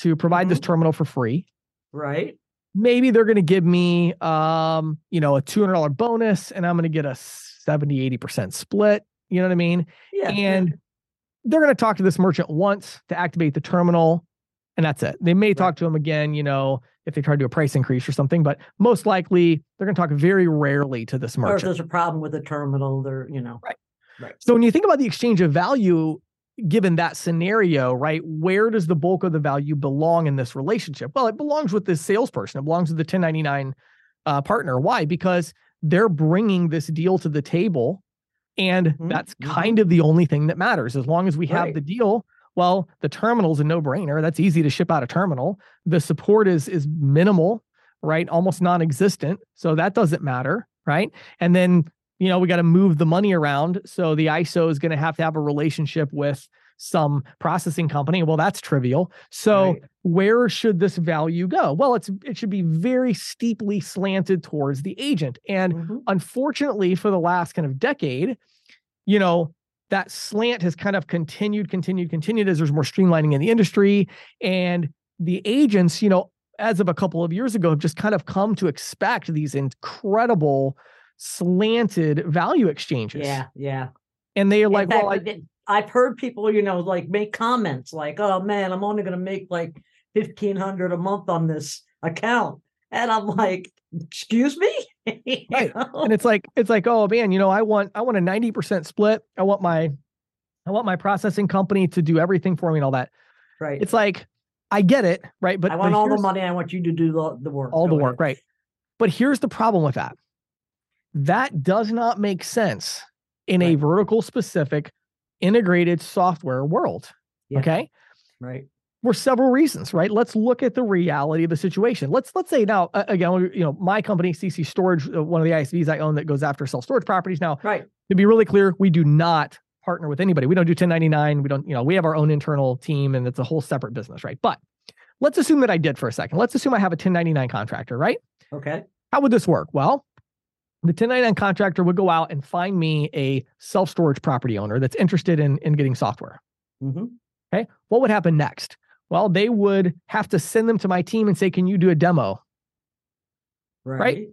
to provide mm-hmm. this terminal for free. Right. Maybe they're going to give me, um, you know, a $200 bonus and I'm going to get a 70, 80% split. You know what I mean? Yeah. And they're going to talk to this merchant once to activate the terminal and that's it. They may right. talk to him again, you know, if they try to do a price increase or something, but most likely they're going to talk very rarely to this merchant. Or if there's a problem with the terminal, they're, you know. Right. Right. So when you think about the exchange of value, given that scenario, right, where does the bulk of the value belong in this relationship? Well, it belongs with this salesperson. It belongs with the 1099 uh, partner. Why? Because they're bringing this deal to the table and mm-hmm. that's mm-hmm. kind of the only thing that matters. As long as we have right. the deal, well, the terminal's a no-brainer. That's easy to ship out a terminal. The support is is minimal, right? Almost non-existent. So that doesn't matter, right? And then, you know, we got to move the money around. So the ISO is going to have to have a relationship with some processing company. Well, that's trivial. So right. where should this value go? Well, it's it should be very steeply slanted towards the agent. And mm-hmm. unfortunately, for the last kind of decade, you know, that slant has kind of continued, continued, continued as there's more streamlining in the industry. And the agents, you know, as of a couple of years ago, have just kind of come to expect these incredible slanted value exchanges. Yeah, yeah. And they are like, fact, well, I, I've heard people, you know, like make comments like, "Oh man, I'm only going to make like fifteen hundred a month on this account," and I'm like, "Excuse me." [laughs] right. And it's like it's like, oh man, you know, I want I want a ninety percent split. I want my I want my processing company to do everything for me and all that. Right. It's like I get it, right? But I want but all the money. I want you to do the, the work. All Go the work, right? But here's the problem with that. That does not make sense in right. a vertical specific integrated software world. Yeah. Okay. Right. For several reasons, right? Let's look at the reality of the situation. Let's let's say now again, you know, my company CC Storage, uh, one of the ISVs I own that goes after self storage properties. Now, right. To be really clear, we do not partner with anybody. We don't do 1099. We don't, you know, we have our own internal team, and it's a whole separate business, right? But let's assume that I did for a second. Let's assume I have a 1099 contractor, right? Okay. How would this work? Well, the 1099 contractor would go out and find me a self storage property owner that's interested in, in getting software. Mm-hmm. Okay. What would happen next? Well, they would have to send them to my team and say, Can you do a demo? Right. right?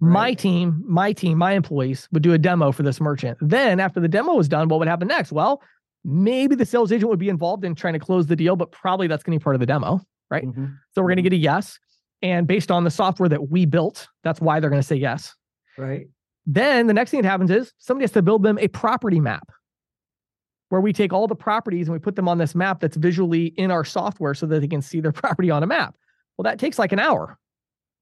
My team, my team, my employees would do a demo for this merchant. Then, after the demo was done, what would happen next? Well, maybe the sales agent would be involved in trying to close the deal, but probably that's going to be part of the demo. Right. Mm-hmm. So we're going to mm-hmm. get a yes. And based on the software that we built, that's why they're going to say yes. Right. Then the next thing that happens is somebody has to build them a property map where we take all the properties and we put them on this map that's visually in our software so that they can see their [laughs] property on a map. Well, that takes like an hour.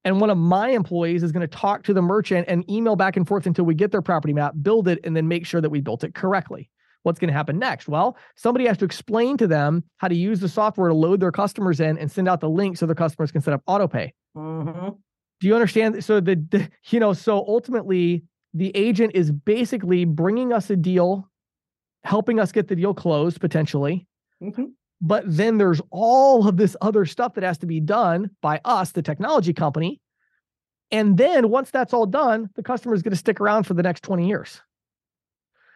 And one of my employees is going to talk to the merchant and email back and forth until we get their property map, build it, and then make sure that we built it correctly. What's going to happen next? Well, somebody has to explain to them how to use the software to load their customers in and send out the link so their customers can set up autopay. Mm-hmm. Do you understand? So the, the you know, so ultimately the agent is basically bringing us a deal, helping us get the deal closed potentially. Mm-hmm. But then there's all of this other stuff that has to be done by us, the technology company. And then once that's all done, the customer is going to stick around for the next 20 years.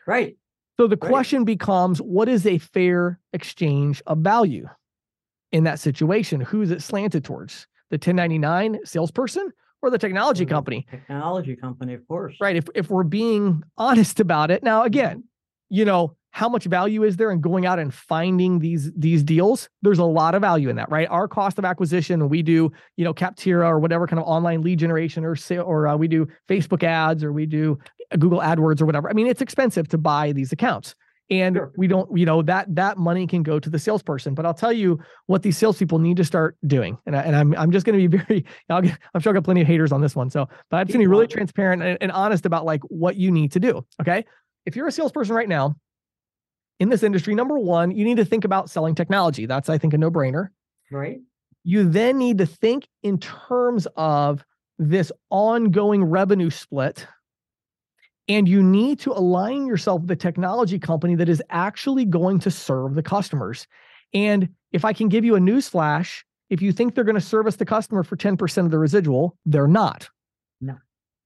Right. So the right. question becomes what is a fair exchange of value in that situation? Who is it slanted towards? The 1099 salesperson or the technology company? Technology company, of course. Right. If if we're being honest about it. Now, again, you know, how much value is there in going out and finding these these deals there's a lot of value in that right our cost of acquisition we do you know capterra or whatever kind of online lead generation or say or uh, we do facebook ads or we do google adwords or whatever i mean it's expensive to buy these accounts and sure. we don't you know that that money can go to the salesperson but i'll tell you what these salespeople need to start doing and, I, and i'm i'm just going to be [laughs] very I'll get, i'm sure i've got plenty of haters on this one so but i'm just going to be really transparent and, and honest about like what you need to do okay if you're a salesperson right now in this industry, number one, you need to think about selling technology. That's, I think, a no brainer. Right. You then need to think in terms of this ongoing revenue split. And you need to align yourself with a technology company that is actually going to serve the customers. And if I can give you a news flash, if you think they're going to service the customer for 10% of the residual, they're not. No.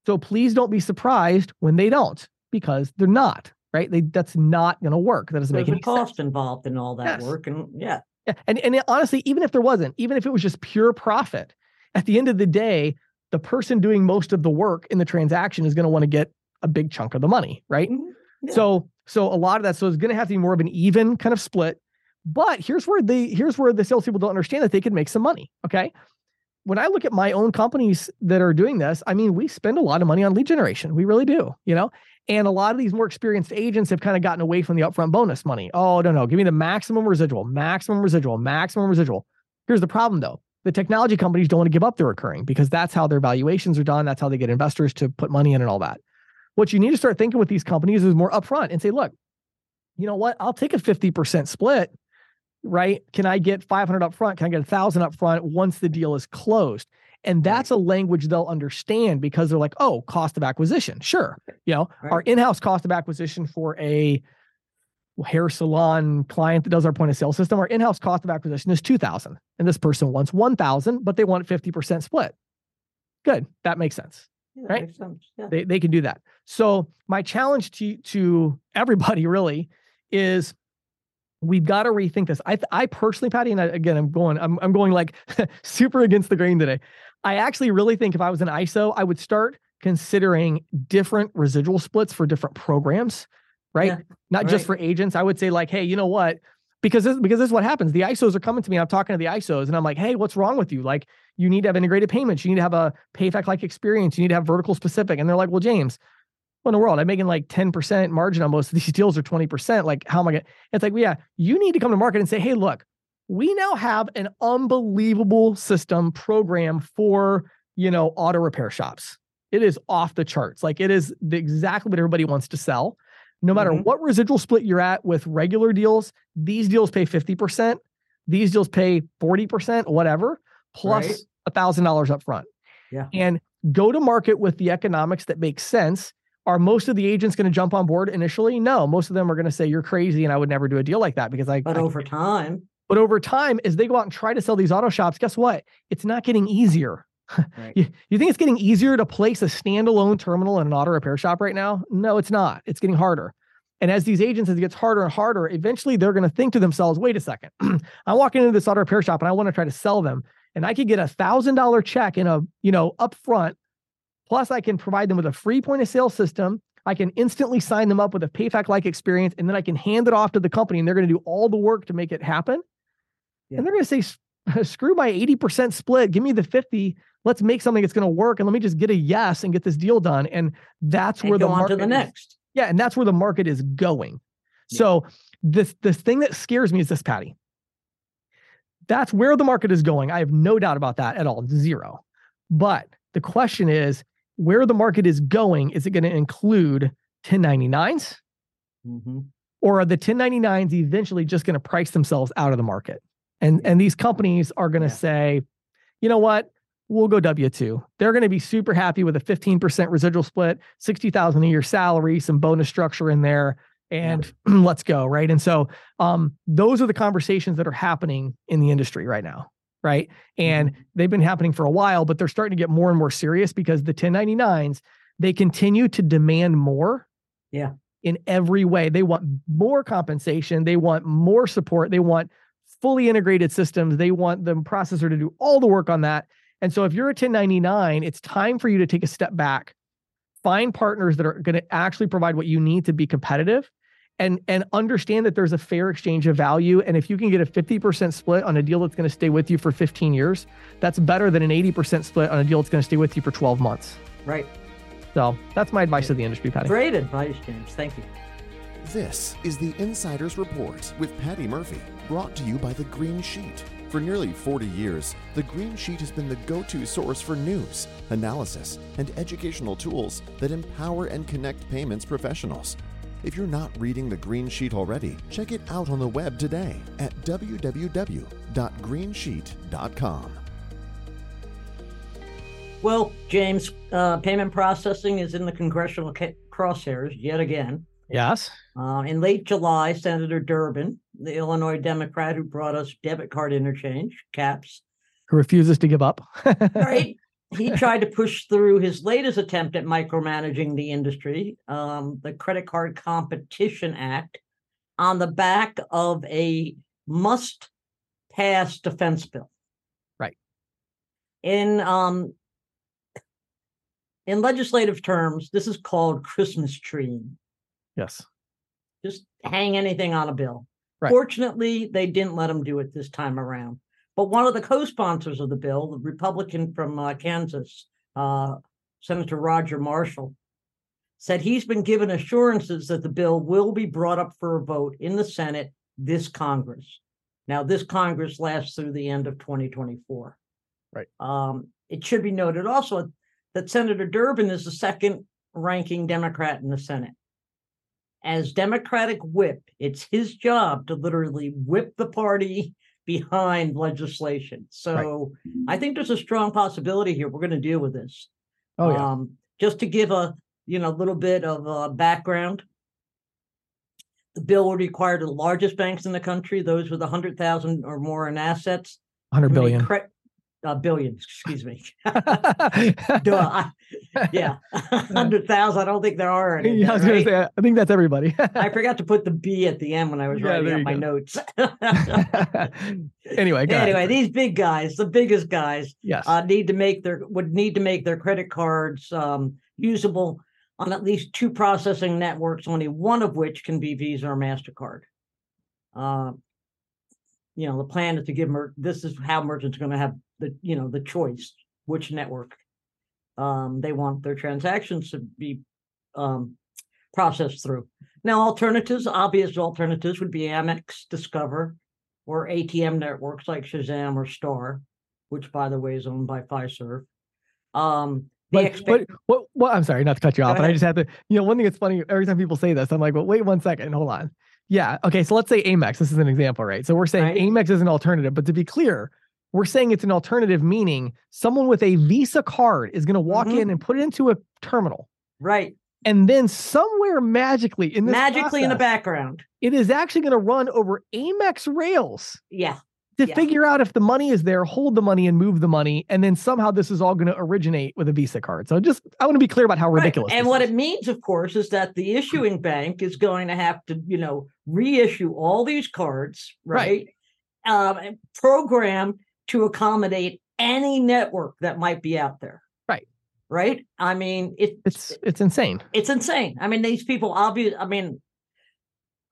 So please don't be surprised when they don't, because they're not right? They, that's not going to work. That doesn't There's make any cost sense. involved in all that yes. work, and yeah. yeah. And and honestly, even if there wasn't, even if it was just pure profit, at the end of the day, the person doing most of the work in the transaction is going to want to get a big chunk of the money, right? Mm-hmm. Yeah. So so a lot of that, so it's going to have to be more of an even kind of split. But here's where the here's where the salespeople don't understand that they can make some money. Okay. When I look at my own companies that are doing this, I mean, we spend a lot of money on lead generation. We really do, you know. And a lot of these more experienced agents have kind of gotten away from the upfront bonus money. Oh, no, no, give me the maximum residual, maximum residual, maximum residual. Here's the problem though. The technology companies don't want to give up their recurring because that's how their valuations are done. That's how they get investors to put money in and all that. What you need to start thinking with these companies is more upfront and say, look, you know what? I'll take a 50% split, right? Can I get 500 up front? Can I get a thousand up front once the deal is closed? And that's a language they'll understand because they're like, oh, cost of acquisition. Sure. You know, right. our in-house cost of acquisition for a hair salon client that does our point of sale system, our in-house cost of acquisition is 2000 and this person wants 1000, but they want 50% split. Good. That makes sense. Yeah, right. Yeah. They, they can do that. So my challenge to, to [laughs] everybody really is we've got to rethink this. I, I personally, Patti, and I, again, I'm going, I'm, I'm going like [laughs] super against the grain today. I actually really think if I was an ISO, I would start considering different residual splits for different programs, right? Yeah, Not right. just for agents. I would say like, hey, you know what? Because this, because this is what happens. The ISOs are coming to me. I'm talking to the ISOs, and I'm like, hey, what's wrong with you? Like, you need to have integrated payments. You need to have a payfac like experience. You need to have vertical specific. And they're like, well, James, what in the world? I'm making like 10% margin on most of these [laughs] deals or 20%. Like, how am I going to? It's like, well, yeah, you need to come to market and say, hey, look, we now have an unbelievable system program for, you know, auto repair shops. It is off the charts. Like, it is the, exactly what everybody wants to sell. No matter mm-hmm. what residual split you're at with regular deals, these deals pay 50%. These deals pay 40%, whatever plus right. $1,000 up front. Yeah. And go to market with the economics that makes sense. Are most of the agents going to jump on board initially? No, most of them are going to say you're crazy and I would never do a deal like that because I But I, over time. But over time as they go out and try to sell these auto shops, guess what? It's not getting easier. Right. [laughs] you, you think it's getting easier to place a standalone terminal in an auto repair shop right now? No, it's not. It's getting harder. And as these agents, as it gets harder and harder, eventually they're going to think to themselves, wait a second, [clears throat] I'm walking into this auto repair shop and I want to try to sell them. And I could get a thousand dollar check in a, you know, upfront. Plus, I can provide them with a free point of sale system. I can instantly sign them up with a payfac like experience, and then I can hand it off to the company and they're going to do all the work to make it happen yeah. and they're going to say, [laughs] screw my 80% split, give me the 50. Let's make something that's going to work. And let me just get a yes and get this deal done. And that's and where the market the next. Is, yeah. And that's where the market is going. Yeah. So this, this thing that scares me is this, Patti. That's where the market is going. I have no doubt about that at all. Zero. But the question is where the market is going, is it going to include 1099s? Mm-hmm. Or are the 1099s eventually just going to price themselves out of the market? And and these companies are going to yeah. say, you know what? we'll go W2. They're going to be super happy with a 15% residual split, 60,000 a year salary, some bonus structure in there, and yeah. [clears throat] let's go. Right. And so um, those are the conversations that are happening in the industry right now. Right. And mm-hmm. they've been happening for a while, but they're starting to get more and more serious because the 1099s, they continue to demand more. Yeah. In every way. They want more compensation. They want more support. They want fully integrated systems. They want the processor to do all the work on that. And so if you're a 1099, it's time for you to take a step back, find partners that are going to actually provide what you need to be competitive and and understand that there's a fair exchange of value and if you can get a 50% split on a deal that's going to stay with you for 15 years, that's better than an 80% split on a deal that's going to stay with you for 12 months. Right. So, that's my advice to the industry, Patti. Great advice, James. Thank you. This is the Insider's Report with Patti Murphy, brought to you by The Green Sheet. For nearly 40 years, The Green Sheet has been the go to source for news, analysis, and educational tools that empower and connect payments professionals. If you're not reading The Green Sheet already, check it out on the web today at www.greensheet.com. Well, James, uh, payment processing is in the congressional crosshairs yet again. Yes. Uh, in late July, Senator Durbin, the Illinois Democrat who brought us debit card interchange, CAPS, who refuses to give up. [laughs] right. He [laughs] tried to push through his latest attempt at micromanaging the industry, um, the Credit Card Competition Act, on the back of a must pass defense bill. Right. In um, in legislative terms, this is called Christmas treeing. Yes. Just hang anything on a bill. Right. Fortunately, they didn't let him do it this time around. But one of the co-sponsors of the bill, the Republican from uh, Kansas, uh, Senator Roger Marshall, said he's been given assurances that the bill will be brought up for a vote in the Senate this Congress. Now, this Congress lasts through the end of 2024. Right. Um, it should be noted also that Senator Durbin is the second ranking Democrat in the Senate as Democratic whip, it's his job to literally whip the party behind legislation. So right. I think there's a strong possibility here. We're going to deal with this. Oh, yeah. Um, just to give a you know little bit of uh, background, the bill would require the largest banks in the country, those with a hundred thousand or more in assets, hundred billion, cre- uh, billions, excuse me. [laughs] Do I, yeah, [laughs] hundred thousand. I don't think there are any. Yeah, I was right? gonna say. I think that's everybody. [laughs] I forgot to put the B at the end when I was yeah, writing up my go. notes. anyway, anyway, these big guys, the biggest guys, yes, uh, need to make their would need to make their credit cards um, usable on at least two processing networks, only one of which can be Visa or Mastercard. Uh, you know, the plan is to give mer- this is how merchants are going to have the you know the choice which network um, they want their transactions to be um, processed through. Now, alternatives, obvious alternatives would be Amex, Discover, or ATM networks like Shazam or Star, which, by the way, is owned by Fiserv. Um, but, expect- but what, what, I'm sorry, not to cut you off, but I just have to, you know, one thing that's funny every time people say this, I'm like, well, wait one second, hold on. Yeah. Okay. So let's say Amex. This is an example, right? So we're saying right. Amex is an alternative, but to be clear, we're saying it's an alternative, meaning someone with a Visa card is going to walk mm-hmm. in and put it into a terminal. Right. And then somewhere magically in this magically process, in the background, it is actually going to run over Amex rails. Yeah. To yeah. figure out if the money is there, hold the money and move the money, and then somehow this is all going to originate with a Visa card. So just I want to be clear about how ridiculous. Right. And what is. it means, of course, is that the issuing [clears throat] bank is going to have to, you know, reissue all these cards, right? right. Um, program to accommodate any network that might be out there. Right. Right. I mean, it, it's it's insane. It's insane. I mean, these people obviously. I mean,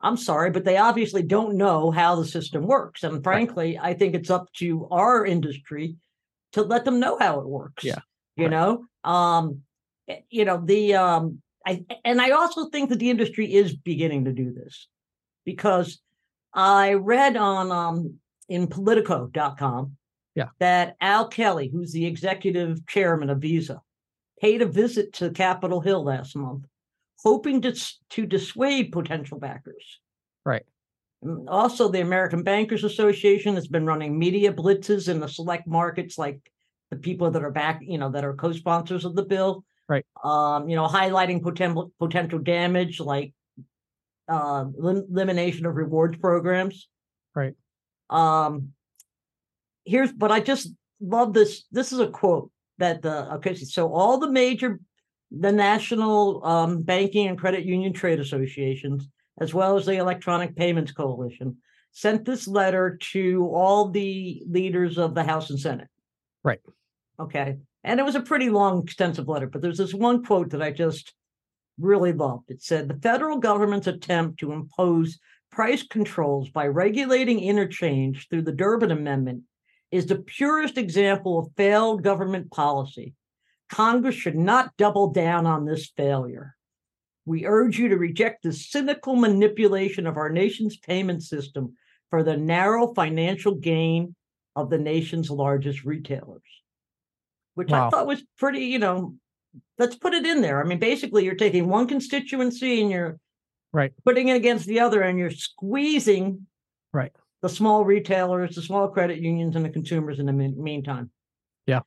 I'm sorry, but they obviously don't know how the system works. And frankly, right. I think it's up to our industry to let them know how it works. Yeah. You right. know, um, eh, you know, the um I and I also think that the industry is beginning to do this because I read on um in politico.com yeah. that Al Kelly, who's the executive chairman of Visa, paid a visit to Capitol Hill last month, hoping to, to dissuade potential backers. Right. Also, the American Bankers Association has been running media blitzes in the select markets like the people that are back, you know, that are co-sponsors of the bill. Right. Um, you know, highlighting potential potential damage like uh, elimination of rewards programs. Right. Um, here's, but I just love this. This is a quote that the okay. So all the major, the national um, banking and credit union trade associations, as well as the Electronic Payments Coalition, sent this letter to all the leaders of the House and Senate. Right. Okay. And it was a pretty long, extensive letter, but there's this one quote that I just really loved. It said the federal government's attempt to impose price controls by regulating interchange through the Durbin Amendment is the purest example of failed government policy. Congress should not double down on this failure. We urge you to reject the cynical manipulation of our nation's payment system for the narrow financial gain of the nation's largest retailers, which wow. I thought was pretty, you know, let's put it in there. I mean, basically, you're taking one constituency and you're right putting it against the other, and you're squeezing right the small retailers, the small credit unions, and the consumers in the meantime. Yeah.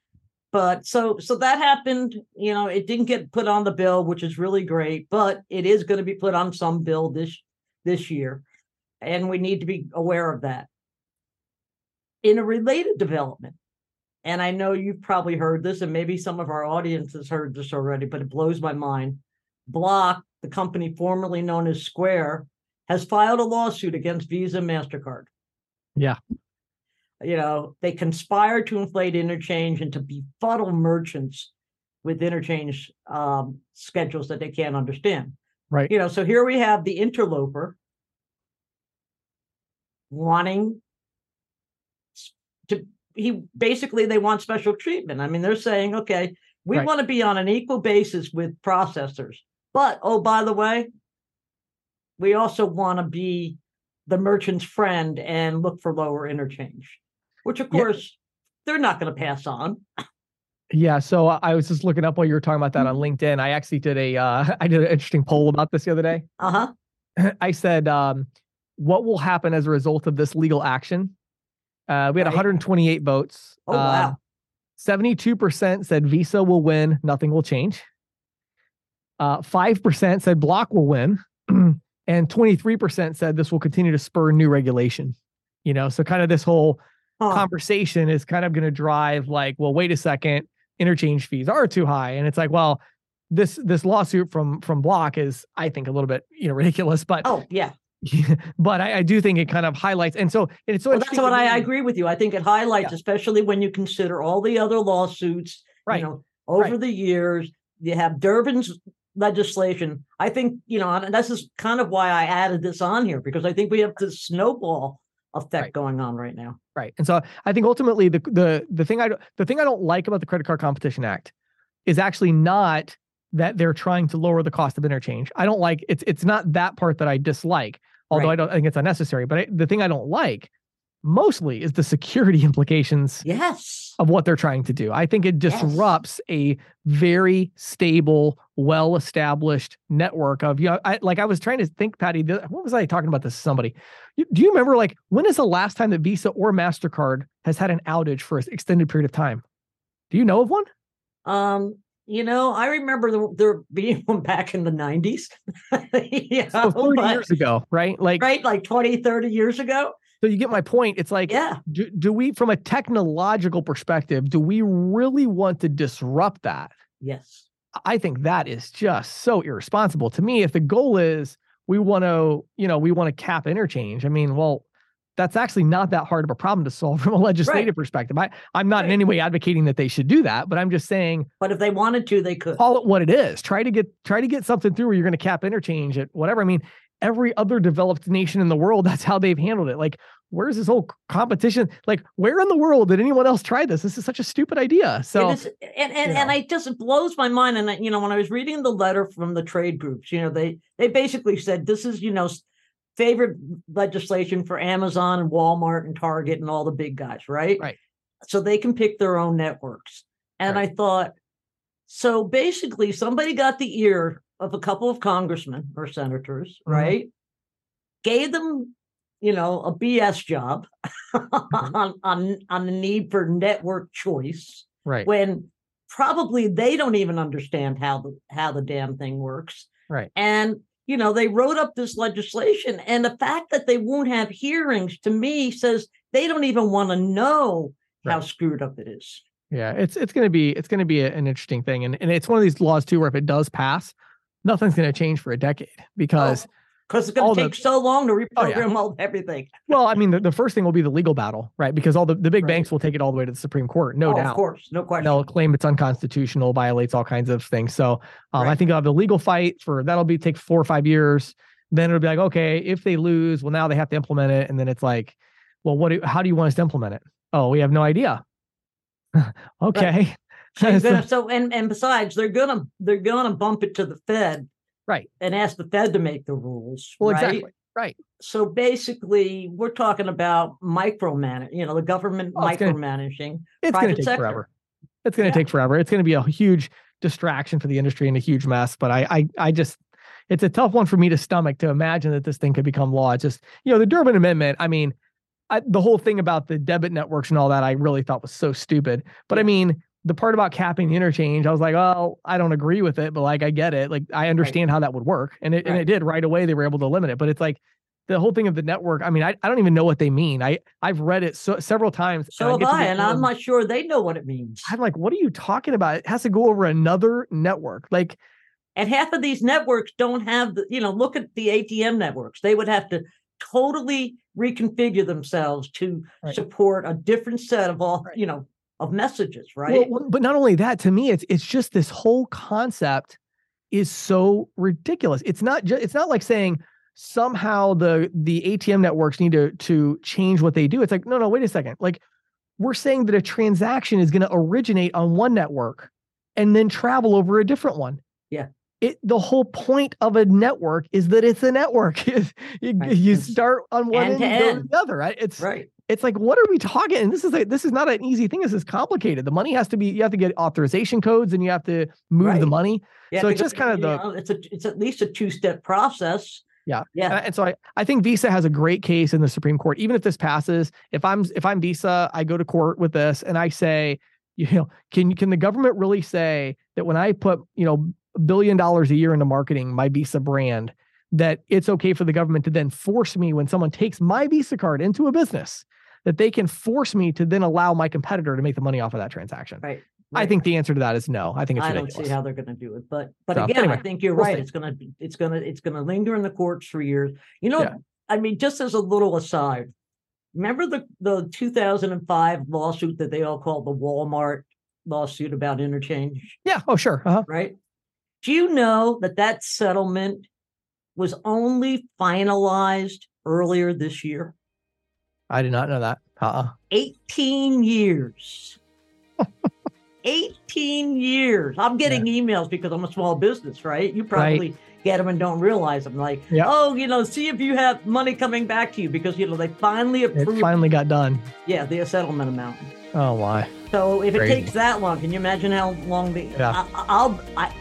But so so that happened. You know, it didn't get put on the bill, which is really great, but it is going to be put on some bill this this year, and we need to be aware of that. In a related development, and I know you've probably heard this, and maybe some of our audience has heard this already, but it blows my mind. Block, the company formerly known as Square, has filed a lawsuit against Visa and MasterCard. Yeah. You know, they conspire to inflate interchange and to befuddle merchants with interchange um, schedules that they can't understand. Right. You know, so here we have the interloper wanting to he basically they want special treatment. I mean, they're saying, okay, we right. want to be on an equal basis with processors. But oh, by the way, we also want to be the merchant's friend and look for lower interchange, which of course yeah. they're not going to pass on. Yeah, so I was just looking up while you were talking about that on mm-hmm. LinkedIn. I actually did a uh, [laughs] I did an interesting poll about this the other day. Uh huh. [clears throat] I said, um, "What will happen as a result of this legal action?" Uh, we had right. 128 votes. Oh wow! 72% said Visa will win, nothing will change. Uh, 5% said Block will win. [clears throat] and 23% said this will continue to spur new regulation. You know, so kind of this whole conversation is kind of going to drive like, well, wait a second, interchange fees are too high. And it's like, well, this this lawsuit from from Block is, I think, a little bit you know [laughs] ridiculous. But oh yeah, [laughs] but I, I, do think it kind of highlights, and so and it's so. Well, that's what I, I, agree with you. I think it highlights, yeah. especially when you consider all the other lawsuits, right? You know, over right. the years, you have Durbin's legislation. I think you know, and this is kind of why I added this on here because I think we have this snowball effect right. going on right now. Right, and so I think ultimately the the the thing I the thing I don't like about the Credit Card Competition Act is actually not that they're trying to lower the cost of interchange. I don't like it's it's not that part that I dislike although right. I don't I think it's unnecessary. But I, the thing I don't like mostly is the security [laughs] implications yes of what they're trying to do. I think it disrupts yes. a very stable, well-established network of you know, I like I was trying to think, Patti, what was I talking about this to somebody? Do you remember like when is the last time that Visa or MasterCard has had an outage for an extended period of time? Do you know of one? Um, you know, I remember the, there being [laughs] one back in the 90s. [laughs] yeah, so 30 but, years ago, right? Like right, like 20, 30 years ago. So you get my point. It's like, yeah. Do, do we, from a technological perspective, do we really want to disrupt that? Yes. I think that is just so irresponsible. To me, if the goal is we want to, you know, we want to cap interchange, I mean, well, that's actually not that hard of a problem to solve [laughs] from a legislative right. perspective. I, I'm not right. in any way advocating that they should do that, but I'm just saying. But if they wanted to, they could call it what it is. Try to get try to get something through where you're going to cap interchange at whatever. I mean, every other developed nation in the world, [laughs] that's how they've handled it. Like, where's this whole competition? Like, where in the world did anyone else try this? This is such a stupid idea. So, and and and, and it just blows my mind. And I, you know, when I was reading the letter from the trade groups, you know, they they basically said this is you know favorite legislation for Amazon and Walmart and Target and all the big guys, right? Right. So they can pick their own networks. And right. I thought, so basically, somebody got the ear of a couple of congressmen or senators, mm-hmm. right? Gave them, you know, a BS job mm-hmm. on, on, on the need for network choice. Right. When probably they don't even understand how the how the damn thing works. Right. And you know, they wrote up this legislation and the fact that they won't have hearings to me says they don't even want to know right. how screwed up it is. Yeah, it's it's going to be it's going to be an interesting thing, and and it's one of these laws too where if it does pass, nothing's going to change for a decade because oh, because it's going to take the, so long to reprogram oh, yeah. all everything. [laughs] Well, I mean, the, the first thing will be the legal battle, right? Because all the, the big right. banks will take it all the way to the Supreme Court, no oh, doubt. Of course, no question. They'll claim it's unconstitutional, violates all kinds of things. So um, right. I think they'll have the legal fight for that'll be take four or five years. Then it'll be like, okay, if they lose, well, now they have to implement it, and then it's like, well, what? Do, how do you want us to implement it? Oh, we have no idea. [laughs] okay. So, so and and besides, they're gonna they're gonna bump it to the Fed right. and ask the fed to make the rules well right? exactly. Right. So basically we're talking about micromanage you know the government oh, micromanaging it's going to take forever. It's going to yeah. take forever. It's going to be a huge distraction for the industry and a huge mess but I, I i just it's a tough one for me to stomach to imagine that this thing could become law. It's just you know the durbin amendment i mean I, the whole thing about the debit networks and all that i really thought was so stupid. But i mean the part about capping the interchange, I was like, oh, I don't agree with it, but like I get it. Like I understand right. how that would work. And it right. and it did right away. They were able to limit it. But it's like the whole thing of the network. I mean, I, I don't even know what they mean. I I've read it so several times. So have I, and I'm not sure they know what it means. I'm like, what are you talking about? It has to go over another network. Like and half of these networks don't have the, you know, look at the ATM networks. They would have to totally reconfigure themselves to right. support a different set of all, you know, of messages, right? Well, but not only that, to me, it's it's just this whole concept is so ridiculous. It's not just it's not like saying somehow the the ATM networks need to to change what they do. It's like, no, no, wait a second. Like we're saying that a transaction is going to originate on one network and then travel over a different one. Yeah. It the whole point of a network is that it's a network. [laughs] you, right. you start on one end, end and go to the other, right? It's right it's like what are we talking and this is like this is not an easy thing this is complicated. The money has to be you have to get authorization codes and you have to move right. the money. Yeah, so it's just kind of the know, it's a it's at least a two-step process. Yeah. Yeah. And, and, so I, I think visa has a great case in the supreme court. Even if this passes if i'm if i'm visa i go to court with this and i say you know can can the government really say that when i put you know a billion dollars a year into marketing my visa brand that it's okay for the government to then force me when someone takes my visa card into a business that they can force me to then allow my competitor to make the money off of that transaction. Right. Right. I think the answer to that is no. I think it's I ridiculous. don't see how they're going to do it, but but so, again, anyway, I think you're we'll right. See. It's gonna it's gonna it's gonna linger in the courts for years. You know, yeah. I mean, just as a little aside, remember the the 2005 lawsuit that they all called the Walmart lawsuit about interchange? Yeah. Oh, sure. Uh-huh. Right. Do you know that that settlement was only finalized earlier this year? I did not know that. Uh-uh. 18 years. [laughs] 18 years. I'm getting yeah. emails because I'm a small business, right? You probably right. get them and don't realize them. Like, yep. oh, you know, see if you have money coming back to you because, you know, they finally approved. It finally got done. Yeah, the settlement amount. Oh, my. So if Crazy. it takes that long, can you imagine how long the? Yeah. I, will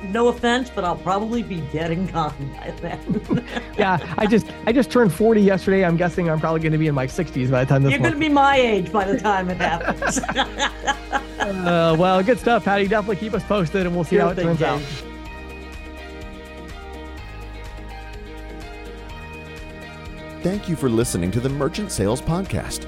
no offense, but I'll probably be dead and gone by then. [laughs] yeah, I just I just turned forty yesterday. I'm guessing I'm probably going to be in my sixties by the time this. You're going to be my age by the time it happens. [laughs] uh, well, good stuff, Patti. Definitely keep us posted, and we'll see how it turns James. out. Thank you for listening to the Merchant Sales Podcast.